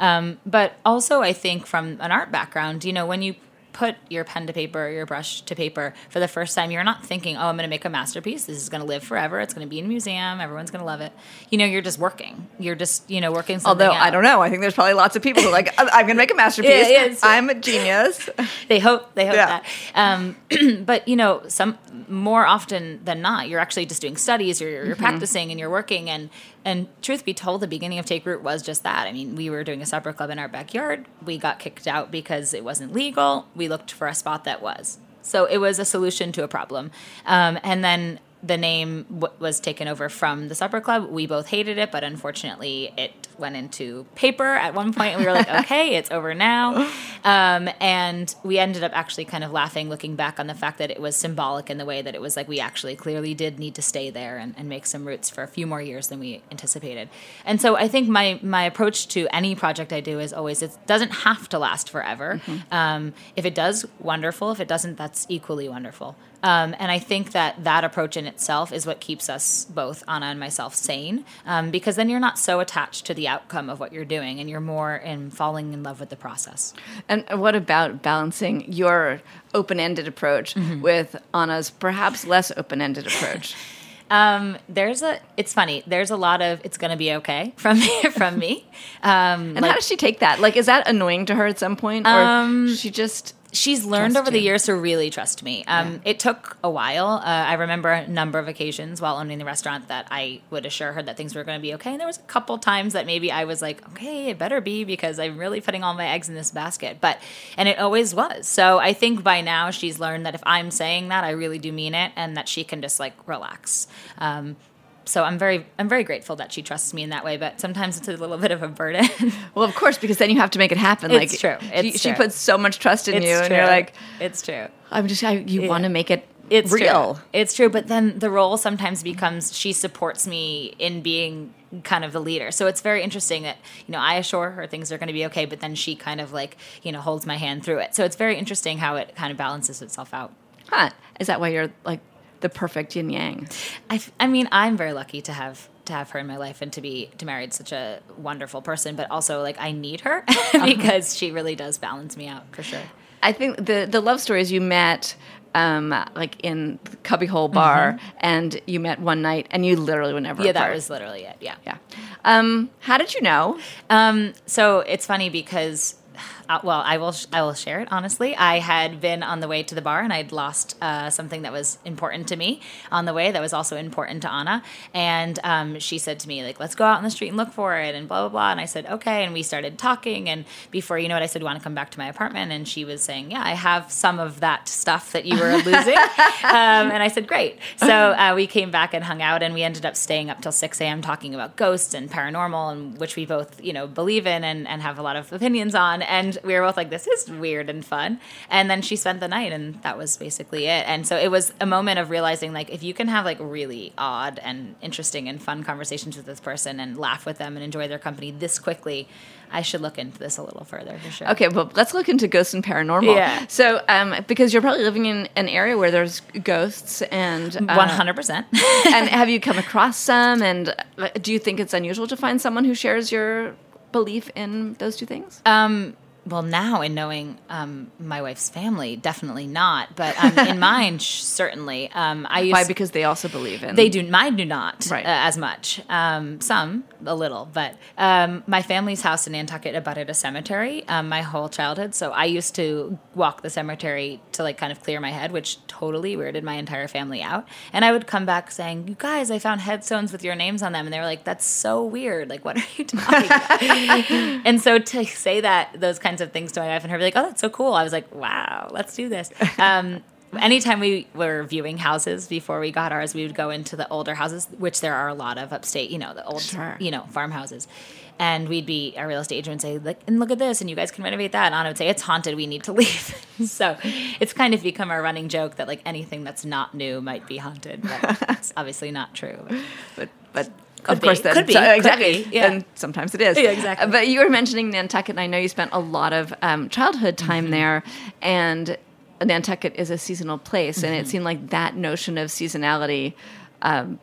Um, but also, I think from an art background, you know, when you put your pen to paper, your brush to paper for the first time, you're not thinking, oh, I'm going to make a masterpiece. This is going to live forever. It's going to be in a museum. Everyone's going to love it. You know, you're just working. You're just, you know, working something
Although I don't know, I think there's probably lots of people who are like, I'm going to make a masterpiece.
Yeah, yeah,
I'm a genius.
They hope, they hope
Yeah.
that. Um, but, you know, some more often than not, you're actually just doing studies, you're, you're
Mm-hmm.
practicing and you're working. And, and truth be told, the beginning of Take Root was just that. I mean, we were doing a supper club in our backyard. We got kicked out because it wasn't legal. We looked for a spot that was. So it was a solution to a problem. Um, and then the name w- was taken over from the supper club. We both hated it, but unfortunately, it went into paper at one point, and we were like, "Okay, it's over now." Um, and we ended up actually kind of laughing, looking back on the fact that it was symbolic in the way that it was like we actually clearly did need to stay there and, and make some roots for a few more years than we anticipated. And so I think my my approach to any project I do is always it doesn't have to last forever. Um, if it does, wonderful. If it doesn't, that's equally wonderful. Um, and I think that that approach in itself is what keeps us both, Anna and myself, sane. Um, because then you're not so attached to the outcome of what you're doing, and you're more in falling in love with the process.
And what about balancing your open ended approach with Anna's perhaps less open ended approach?
Um, there's a. It's funny. There's a lot of "it's going to be okay" from from me. Um,
And how does she take that? Like, is that annoying to her at some point? Or
Um,
she just.
She's learned
Trust
over the years to really trust me. Um, It took a while. Uh, I remember a number of occasions while owning the restaurant that I would assure her that things were going to be okay. And there was a couple times that maybe I was like, okay, it better be because I'm really putting all my eggs in this basket. But and it always was. So I think by now she's learned that if I'm saying that, I really do mean it, and that she can just like relax. Um, so I'm very I'm very grateful that she trusts me in that way. But sometimes it's a little bit of a burden.
Well, of course, because then you have to make it happen.
It's
like,
true.
she,
It's
she
true.
puts so much trust in
It's
you, and you're like,
it's true.
I'm just, I, you
Yeah.
want to make it
It's
real.
True. It's true, but then the role sometimes becomes she supports me in being kind of the leader. So it's very interesting that you know I assure her things are going to be okay, but then she kind of like you know holds my hand through it. So it's very interesting how it kind of balances itself out.
Huh. Is that why you're like the perfect yin yang?
I, I mean, I'm very lucky to have to have her in my life and to be to married such a wonderful person, but also like I need her because she really does balance me out for sure.
I think the the love stories you met um, like in Cubbyhole Bar, and you met one night, and you literally were never
Mm-hmm. Yeah, that was literally it. Yeah.
yeah. Um, how did you know?
Um, so it's funny because, uh, well, I will sh- I will share it honestly. I had been on the way to the bar and I'd lost uh, something that was important to me on the way that was also important to Anna, and um, she said to me like, "Let's go out on the street and look for it," and blah blah blah. And I said, "Okay," and we started talking, and before you know it, I said, "Want to come back to my apartment?" And she was saying, "Yeah, I have some of that stuff that you were losing," um, and I said, "Great." So uh, we came back and hung out, and we ended up staying up till six a.m. talking about ghosts and paranormal, and which we both you know believe in and, and have a lot of opinions on. And we were both like, "This is weird and fun." And then she spent the night, and that was basically it. And so it was a moment of realizing like if you can have like really odd and interesting and fun conversations with this person and laugh with them and enjoy their company this quickly, I should look into this a little further for sure.
Okay, well, let's look into ghosts and paranormal.
Yeah.
So, um, because you're probably living in an area where there's ghosts, and uh,
One hundred percent.
and have you come across some? And uh, do you think it's unusual to find someone who shares your belief in those two things?
Um, well, now in knowing um, my wife's family, definitely not. But um, in mine, sh- certainly. Um, I used
Why? Because they also believe in.
they do. Mine do not
Right.
uh, as much. Um, some a little, but um, my family's house in Nantucket abutted a cemetery um, my whole childhood. So I used to walk the cemetery to like kind of clear my head, which totally weirded my entire family out. And I would come back saying, "You guys, I found headstones with your names on them," and they were like, "That's so weird. Like, what are you talking about?" and so to say that those kinds of things to my wife and her be like, "Oh, that's so cool," I was like, "Wow, let's do this." Um, anytime we were viewing houses before we got ours, we would go into the older houses, which there are a lot of upstate. You know, the old,
Sure.
you know, farmhouses. And we'd be our real estate agent would say, "Look and look at this, and you guys can renovate that." And Anna would say, "It's haunted. We need to leave." so it's kind of become a running joke that like anything that's not new might be haunted. But it's obviously not true.
but but
Could
of course,
be.
then,
Could be.
so-
Could
exactly.
be. Yeah.
And sometimes it is.
Yeah, exactly.
Uh, But you were mentioning Nantucket, and I know you spent a lot of um, childhood time
Mm-hmm.
there, and Nantucket is a seasonal place, and it
Mm-hmm.
seemed like that notion of seasonality. Um,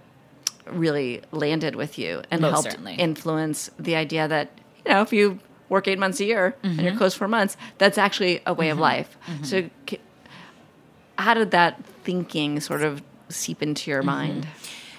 really landed with you and
Most
helped
certainly.
influence the idea that you know if you work eight months a year and
Mm-hmm.
you're closed for months that's actually a way of life so how did that thinking sort of seep into your mind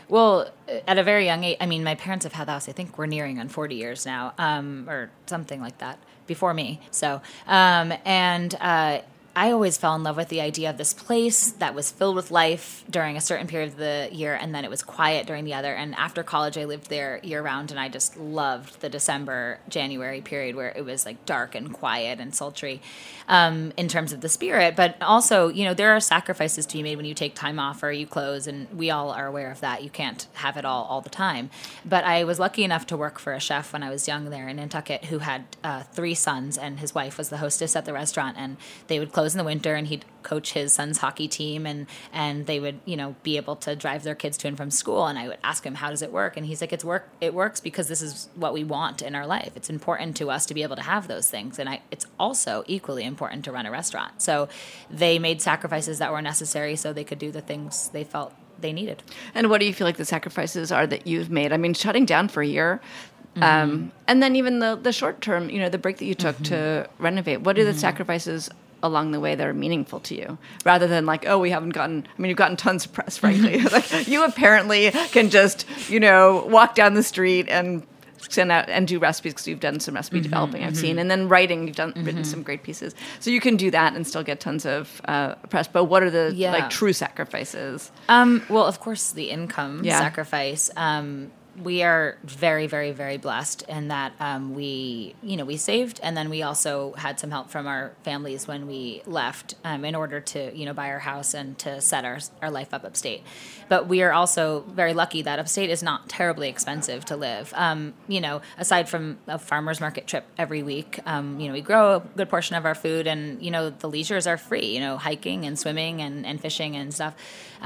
Well, at a very young age, I mean, my parents have had the house. I think we're nearing on forty years now, um, or something like that, before me. So, um, and uh, I always fell in love with the idea of this place that was filled with life during a certain period of the year, and then it was quiet during the other. And after college, I lived there year round, and I just loved the December, January period where it was like dark and quiet and sultry um, in terms of the spirit. But also, you know, there are sacrifices to be made when you take time off or you close, and we all are aware of that. You can't have it all all the time. But I was lucky enough to work for a chef when I was young there in Nantucket who had uh, three sons, and his wife was the hostess at the restaurant, and they would close in the winter, and he'd coach his son's hockey team, and and they would you know be able to drive their kids to and from school, and I would ask him how does it work, and he's like it's work it works because this is what we want in our life. It's important to us to be able to have those things, and I it's also equally important to run a restaurant. So they made sacrifices that were necessary so they could do the things they felt they needed.
And what do you feel like the sacrifices are that you've made? I mean, shutting down for a year,
Mm-hmm.
um, and then even the the short term, you know, the break that you took to
Mm-hmm.
renovate. What are the sacrifices along the way that are meaningful to you, rather than like, oh, we haven't gotten. I mean, you've gotten tons of press, frankly. like, you apparently can just, you know, walk down the street and send out and do recipes because you've done some recipe
Mm-hmm,
developing I've seen, and then writing. You've done written some great pieces, so you can do that and still get tons of uh, press. But what are the
Yeah.
like true sacrifices?
Um, well, of course, the income
Yeah.
sacrifice. Um, we are very, very, very blessed in that um, we, you know, we saved, and then we also had some help from our families when we left um, in order to, you know, buy our house and to set our our life up upstate. But we are also very lucky that upstate is not terribly expensive to live. Um, you know, aside from a farmers market trip every week, um, you know, we grow a good portion of our food, and you know, the leisures are free. You know, hiking and swimming and, and fishing and stuff,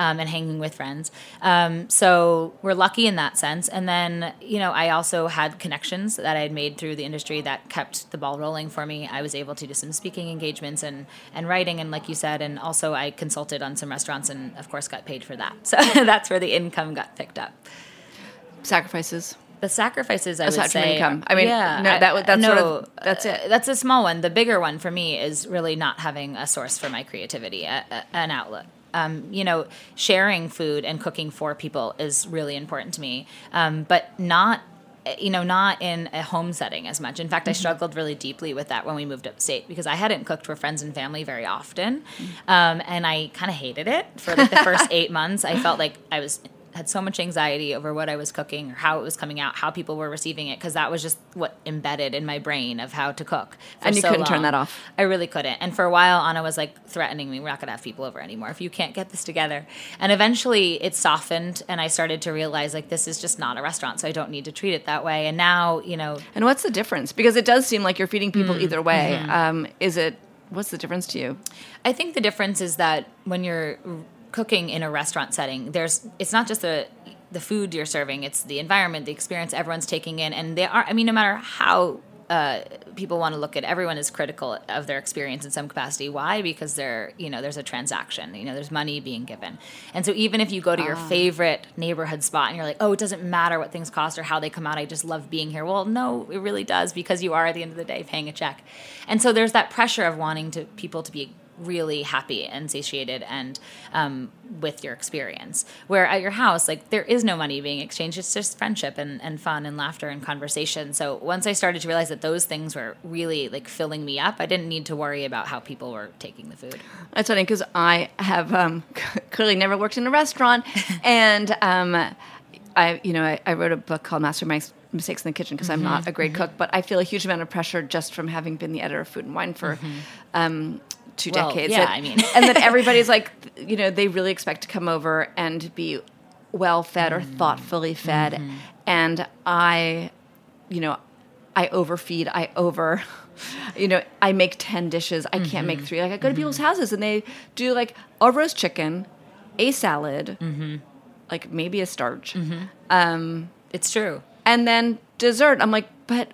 um, and hanging with friends. Um, so we're lucky in that sense. And then, you know, I also had connections that I had made through the industry that kept the ball rolling for me. I was able to do some speaking engagements and and writing, and like you said, and also I consulted on some restaurants, and of course got paid for that. So that's where the income got picked up.
Sacrifices.
The sacrifices I
Aside
would say,
income. I mean,
yeah,
no, that- that's
no,
sort of- that's it.
That's a small one. The bigger one for me is really not having a source for my creativity, a, a, an outlet. Um, you know, sharing food and cooking for people is really important to me, um, but not. You know, not in a home setting as much. In fact, I struggled really deeply with that when we moved upstate because I hadn't cooked for friends and family very often, um, and I kind of hated it for like the first eight months. I felt like I was had so much anxiety over what I was cooking or how it was coming out, how people were receiving it, because that was just what embedded in my brain of how to cook.
And you
so
couldn't turn that off.
I really couldn't. And for a while, Anna was like threatening me, we're not going to have people over anymore if you can't get this together. And eventually it softened, and I started to realize like this is just not a restaurant, so I don't need to treat it that way. And now, you know,
And what's the difference? Because it does seem like you're feeding people
Mm,
either way.
mm-hmm.
Um, is it? What's the difference to you?
I think the difference is that when you're cooking in a restaurant setting, there's it's not just the the food you're serving; it's the environment, the experience everyone's taking in, and they are. I mean, no matter how. Uh, people want to look at everyone is critical of their experience in some capacity. Why? Because they're you know there's a transaction. You know there's money being given, and so even if you go to your favorite neighborhood spot and you're like, oh, it doesn't matter what things cost or how they come out. I just love being here. Well, no, it really does because you are at the end of the day paying a check, and so there's that pressure of wanting to people to be really happy and satiated and um, with your experience. Where at your house, like there is no money being exchanged. It's just friendship and, and fun and laughter and conversation. So once I started to realize that those things were really like filling me up, I didn't need to worry about how people were taking the food.
That's funny because I have um, clearly never worked in a restaurant, and um, I, you know, I, I wrote a book called Master My Mistakes in the Kitchen because I'm not a great cook, but I feel a huge amount of pressure just from having been the editor of Food and Wine for. Um, two
Well,
decades.
yeah,
that-
I mean.
and then everybody's like, you know, they really expect to come over and be well fed or thoughtfully fed. Mm-hmm. And I, you know, I overfeed, I over, you know, I make 10 dishes. I can't make mm-hmm. three. Like, I go to people's mm-hmm. houses and they do like a roast chicken, a salad, like maybe a starch, um,
It's true.
and then dessert. I'm like, but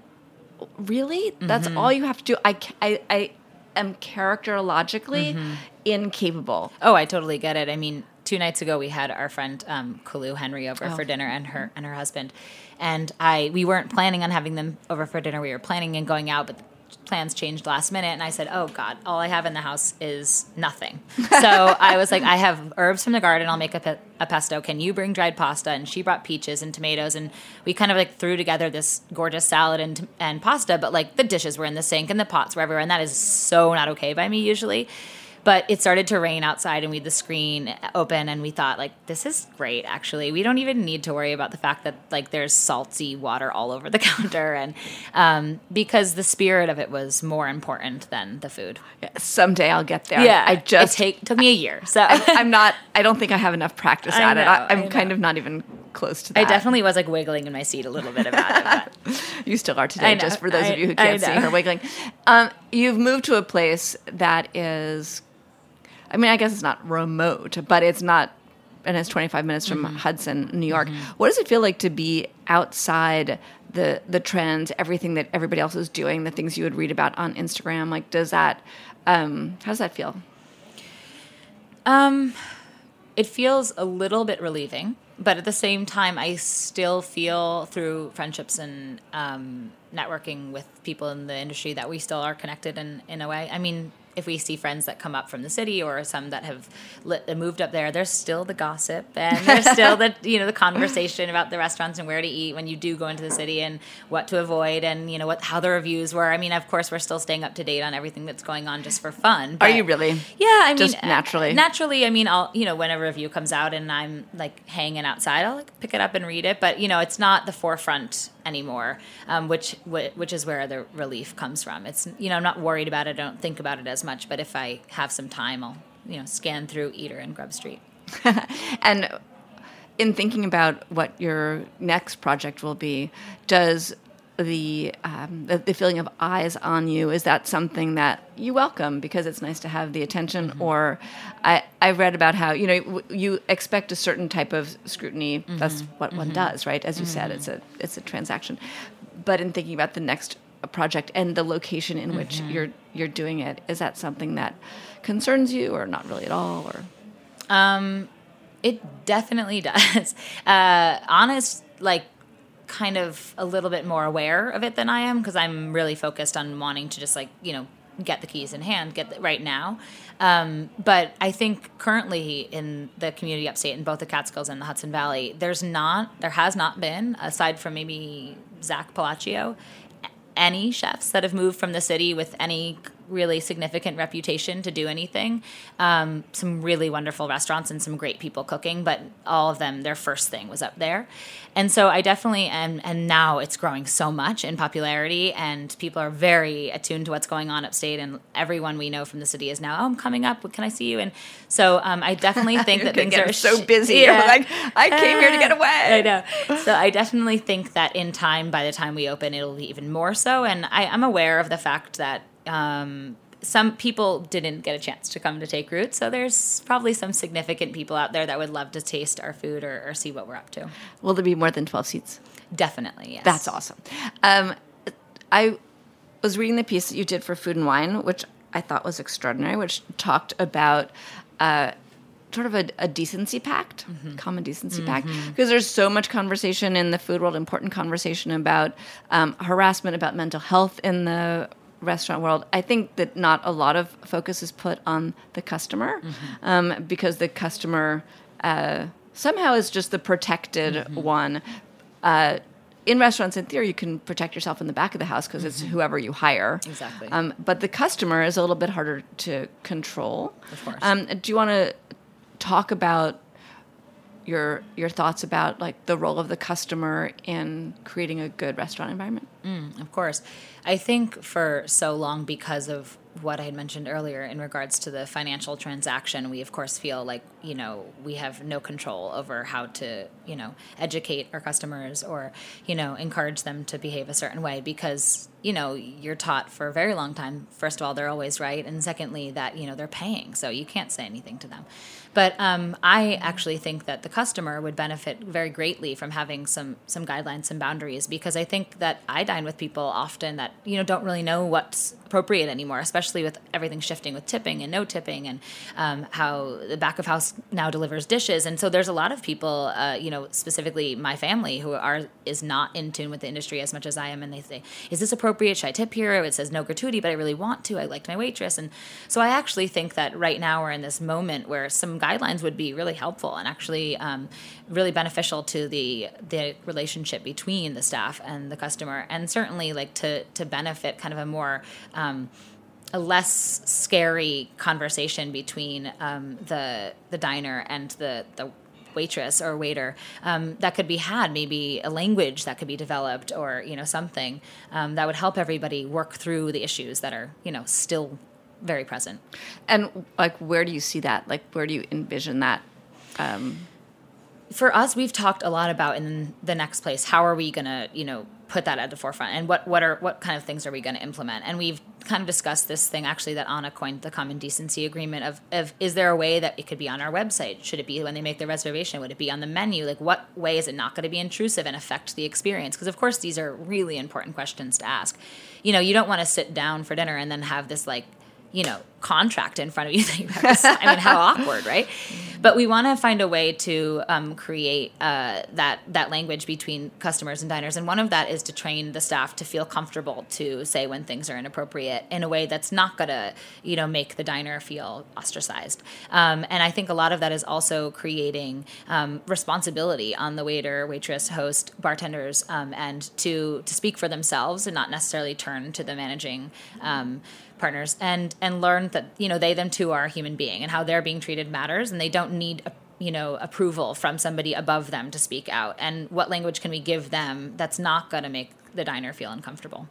really? That's
Mm-hmm.
all you have to do? I, I, I am characterologically
Mm-hmm.
incapable.
Oh, I totally get it. I mean, two nights ago we had our friend um, Kulu Henry over for dinner and her and her husband, and I we weren't planning on having them over for dinner. We were planning on going out, but plans changed last minute, and I said, "Oh God, all I have in the house is nothing." So I was like, "I have herbs from the garden. I'll make a, pe- a pesto. Can you bring dried pasta?" And she brought peaches and tomatoes, and we kind of like threw together this gorgeous salad and and pasta. But like the dishes were in the sink and the pots were everywhere, and that is so not okay by me usually. But it started to rain outside, and we had the screen open, and we thought like this is great. Actually, we don't even need to worry about the fact that like there's salty water all over the counter, and um, because the spirit of it was more important than the food.
Someday I'll get there.
Yeah,
I just
it take, took me a year, so
I, I'm not. I don't think I have enough practice
I
at it.
know,
I, I'm
I
kind of not even close to that.
I definitely was like wiggling in my seat a little bit about it. But.
You still are today, just for those
I-
of you who can't see her wiggling. Um, you've moved to a place that is, I mean, I guess it's not remote, but it's not, and it's 25 minutes from
Mm-hmm.
Hudson, New York. What does it feel like to be outside the the trends, everything that everybody else is doing, the things you would read about on Instagram? Like, does that, um, how does that feel?
Um, it feels a little bit relieving, but at the same time, I still feel through friendships and um, networking with people in the industry that we still are connected in, in a way. I mean, if we see friends that come up from the city or some that have lit, moved up there, there's still the gossip and there's still the you know the conversation about the restaurants and where to eat when you do go into the city and what to avoid and you know what how the reviews were. I mean, of course, we're still staying up to date on everything that's going on just for fun.
Are you really?
yeah, I mean,
Just naturally?
naturally, I mean, I'll you know when a review comes out and I'm like hanging outside, I'll like pick it up and read it. But you know, it's not the forefront anymore, um, which which is where the relief comes from. It's you know I'm not worried about it. I don't think about it as much. But if I have some time, I'll you know scan through Eater and Grub Street.
And in thinking about what your next project will be, does the, um, the the feeling of eyes on you is that something that you welcome because it's nice to have the attention? Or I I read about how you know w- you expect a certain type of scrutiny. That's what one does, right? As you said, it's a it's a transaction. But in thinking about the next project and the location in which you're you're doing it, is that something that concerns you, or not really at all, or
Um, it definitely does. Uh, Anna's like kind of a little bit more aware of it than I am because I'm really focused on wanting to just like you know get the keys in hand, get the, right now. Um, but I think currently in the community upstate in both the Catskills and the Hudson Valley, there's not, there has not been, aside from maybe Zak Pelaccio, any chefs that have moved from the city with any really significant reputation to do anything. Um, some really wonderful restaurants and some great people cooking, but all of them, their first thing was up there. And so I definitely am, and now it's growing so much in popularity, and people are very attuned to what's going on upstate, and everyone we know from the city is now, oh, I'm coming up, can I see you? And so um, I definitely think that things are
so
sh-
busy. You're like, I came here to get away.
I know. So I definitely think that in time, by the time we open, it'll be even more so. And I, I'm aware of the fact that um, some people didn't get a chance to come to take root. So there's probably some significant people out there that would love to taste our food or, or see what we're up to.
Will there be more than 12 seats?
Definitely, yes.
That's awesome. Um, I was reading the piece that you did for Food and Wine, which I thought was extraordinary, which talked about uh, sort of a, a decency pact, common decency pact, because there's so much conversation in the food world, important conversation about um, harassment, about mental health in the restaurant world. I think that not a lot of focus is put on the customer um, because the customer uh, somehow is just the protected one. Uh, in restaurants, in theory, you can protect yourself in the back of the house because it's whoever you hire.
Exactly.
Um, but the customer is a little bit harder to control.
Of course.
Um, do you want to talk about your your thoughts about like the role of the customer in creating a good restaurant environment?
Mm, of course. I think for so long, because of what I had mentioned earlier in regards to the financial transaction, we of course feel like, you know, we have no control over how to, you know, educate our customers or, you know, encourage them to behave a certain way because, you know, you're taught for a very long time, first of all, they're always right. And secondly, that, you know, they're paying. So you can't say anything to them. But um, I actually think that the customer would benefit very greatly from having some some guidelines, some boundaries, because I think that I dine with people often that you know don't really know what's appropriate anymore, especially with everything shifting with tipping and no tipping, and um, how the back of house now delivers dishes, and so there's a lot of people, uh, you know, specifically my family, who are is not in tune with the industry as much as I am, and they say, "Is this appropriate? Should I tip here?" It says no gratuity, but I really want to. I liked my waitress, and so I actually think that right now we're in this moment where some guidelines would be really helpful and actually um, really beneficial to the the relationship between the staff and the customer, and certainly like to to benefit kind of a more um, a less scary conversation between um, the the diner and the the waitress or waiter um, that could be had maybe a language that could be developed or you know something um, that would help everybody work through the issues that are you know still very present
And like, where do you see that? Like, where do you envision that? Um,
for us, we've talked a lot about in the next place. How are we going to, you know, put that at the forefront, and what what are what kind of things are we going to implement? And we've kind of discussed this thing actually that Anna coined the common decency agreement of of is there a way that it could be on our website? Should it be when they make the reservation? Would it be on the menu? Like, what way is it not going to be intrusive and affect the experience? Because of course, these are really important questions to ask. You know, you don't want to sit down for dinner and then have this like you know contract in front of you that you have to sign. I mean, how awkward, right? But we want to find a way to um, create uh, that that language between customers and diners, and one of that is to train the staff to feel comfortable to say when things are inappropriate in a way that's not to, you know, make the diner feel ostracized. Um, and I think a lot of that is also creating um, responsibility on the waiter, waitress, host, bartenders, um, and to to speak for themselves and not necessarily turn to the managing um, partners and and learn that you know they them too are a human being and how they're being treated matters and they don't need a, you know approval from somebody above them to speak out and what language can we give them that's not going to make the diner feel uncomfortable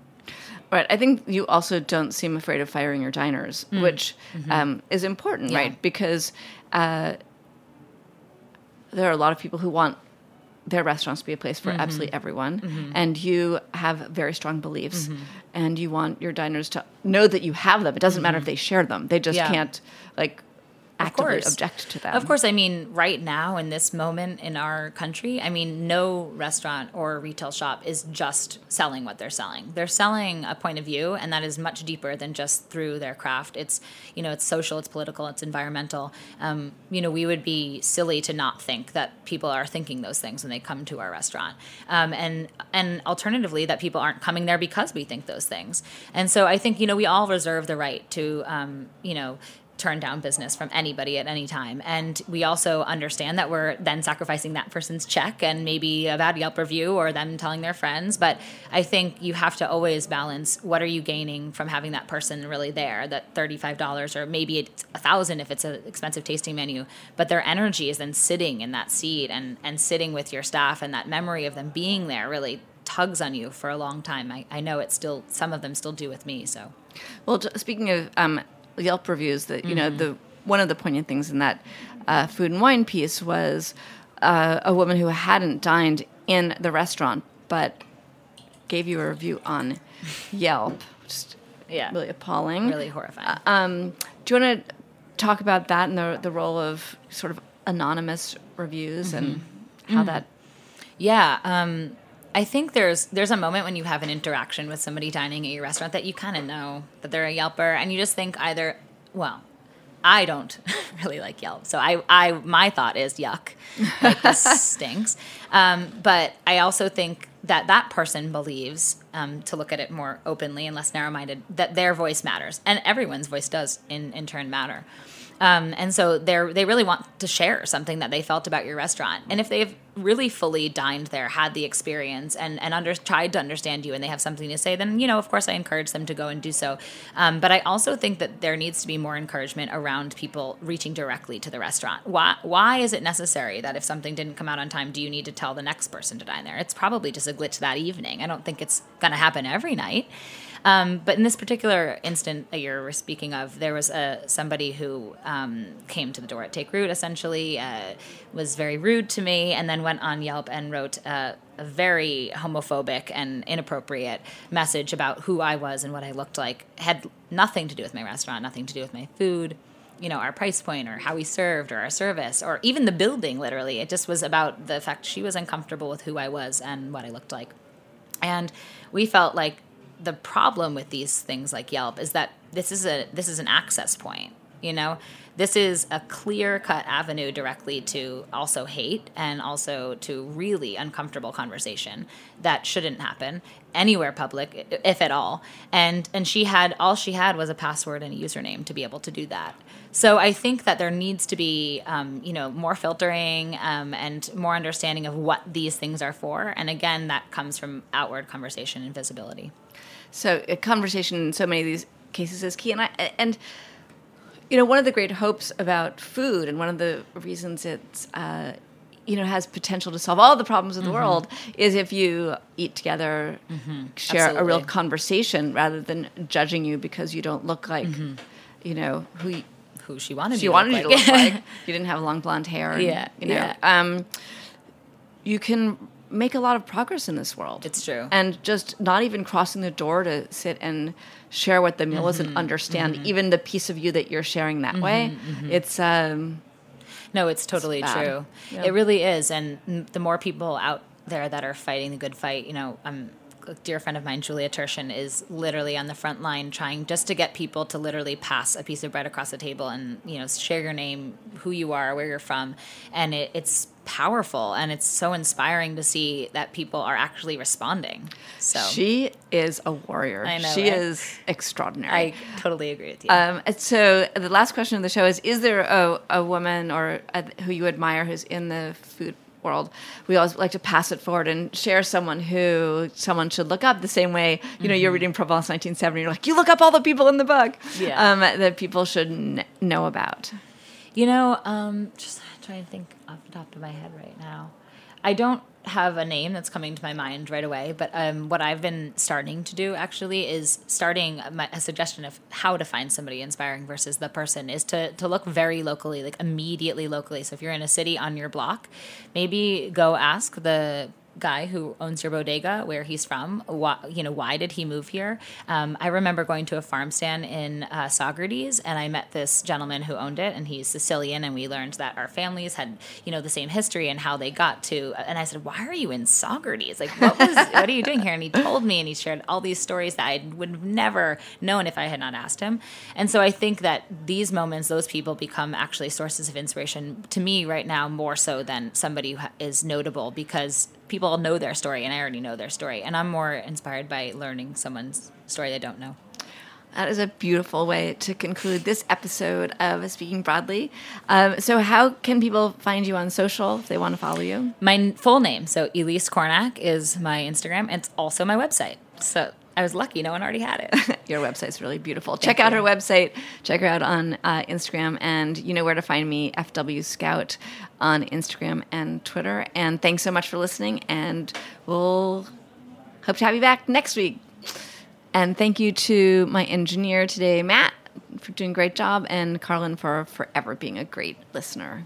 Right. I think you also don't seem afraid of firing your diners, which um, is important,
Yeah.
right? Because uh, there are a lot of people who want their restaurants to be a place for absolutely mm-hmm. everyone, mm-hmm. and you have very strong beliefs, mm-hmm. and you want your diners to know that you have them. It doesn't matter if they share them; they just
Yeah.
can't like actively
course.
object to them.
Of course, I mean, right now in this moment in our country, I mean, no restaurant or retail shop is just selling what they're selling. They're selling a point of view, and that is much deeper than just through their craft. It's, you know, it's social, it's political, it's environmental. Um, you know, we would be silly to not think that people are thinking those things when they come to our restaurant. Um, and, and alternatively, that people aren't coming there because we think those things. And so I think, you know, we all reserve the right to, um, you know, turn down business from anybody at any time. And we also understand that we're then sacrificing that person's check and maybe a bad Yelp review or them telling their friends. But I think you have to always balance what are you gaining from having that person really there, that $35 or maybe it's a thousand if it's an expensive tasting menu. But their energy is then sitting in that seat and, and sitting with your staff and that memory of them being there really tugs on you for a long time. I, I know it's still some of them still do with me. So
Well, speaking of um, Yelp reviews, that you know
Mm-hmm.
the one of the poignant things in that uh, food and wine piece was uh, a woman who hadn't dined in the restaurant but gave you a review on Yelp. Just
yeah,
really appalling.
really horrifying.
Um, do you want to talk about that and the the role of sort of anonymous reviews and
Mm-hmm.
how that?
Yeah, um, I think there's there's a moment when you have an interaction with somebody dining at your restaurant that you kind of know that they're a Yelper, and you just think either, well, I don't really like Yelp, so I, I my thought is yuck, like this stinks. Um, but I also think that that person believes, um, to look at it more openly and less narrow-minded, that their voice matters, and everyone's voice does in in turn matter. Um, and so they're they really want to share something that they felt about your restaurant. And if they've really fully dined there, had the experience, and and under, tried to understand you, and they have something to say, then you know, of course, I encourage them to go and do so. Um, but I also think that there needs to be more encouragement around people reaching directly to the restaurant. Why why is it necessary that if something didn't come out on time, do you need to tell the next person to dine there? It's probably just a glitch that evening. I don't think it's going to happen every night. Um, but in this particular instant that you're speaking of, there was a somebody who um, came to the door at Take Root, essentially, uh, was very rude to me, and then went on Yelp and wrote uh, a very homophobic and inappropriate message about who I was and what I looked like. Had nothing to do with my restaurant, nothing to do with my food, you know, our price point or how we served or our service or even the building, literally. It just was about the fact she was uncomfortable with who I was and what I looked like. And we felt like the problem with these things like Yelp is that this is a this is an access point. You know, this is a clear cut avenue directly to also hate and also to really uncomfortable conversation that shouldn't happen anywhere public, if at all. And and she had all she had was a password and a username to be able to do that. So I think that there needs to be, um, you know, more filtering um, and more understanding of what these things are for. And again, that comes from outward conversation and visibility.
So a conversation in so many of these cases is key. And I and you know one of the great hopes about food, and one of the reasons it's uh, you know has potential to solve all the problems of the
Mm-hmm.
world is if you eat together, share a real conversation rather than judging you because you don't look like
Mm-hmm.
you know who. You,
Who she wanted
she
you
wanted
to
you to
look
look
like.
like. You didn't have long blonde hair. And,
Yeah,
you know,
yeah.
Um, you can make a lot of progress in this world.
It's true.
And just not even crossing the door to sit and share what the meal is
Mm-hmm.
and understand even the piece of you that you're sharing that way. It's um,
No, it's totally
bad.
true. It really is. And the more people out there that are fighting the good fight, you know, I'm a dear friend of mine, Julia Turshen, is literally on the front line trying just to get people to literally pass a piece of bread across the table and, you know, share your name, who you are, where you're from. And it, it's powerful and it's so inspiring to see that people are actually responding. So
she is a warrior.
I know,
she
right?
is extraordinary.
I totally agree with you.
Um, so the last question of the show is: Is there a, a woman or a, who you admire who's in the food world? We always like to pass it forward and share someone who someone should look up. The same way, you know, you're reading Provence 1970, you're like, you look up all the people in the book
Yeah.
um, that people should kn- know about.
You know, um, just trying to think off the top of my head right now. I don't have a name that's coming to my mind right away, but um, what I've been starting to do actually is starting my, a suggestion of how to find somebody inspiring versus the person is to, to look very locally, like immediately locally. So if you're in a city on your block, maybe go ask the guy who owns your bodega where he's from why, you know why did he move here? Um, i remember going to a farm stand in uh, and i met this gentleman who owned it and he's sicilian and we learned that our families had you know the same history and how they got to and i said why are you in saugerties like what was what are you doing here? And he told me and he shared all these stories that i would have never known if i had not asked him. And so i think that these moments those people become actually sources of inspiration to me right now more so than somebody who is notable because people know their story and I already know their story. And I'm more inspired by learning someone's story they don't know.
That is a beautiful way to conclude this episode of Speaking Broadly. Um, so, how can people find you on social if they want to follow you?
My full name, so Elise Kornack, is my Instagram. It's also my website. So I was lucky no one already had it.
Your website's really beautiful. Check out her website. Check her out on uh, Instagram, and you know where to find me, FW Scout, on Instagram and Twitter. And thanks so much for listening, and we'll hope to have you back next week. And thank you to my engineer today, Matt, for doing a great job, and Carlin for forever being a great listener.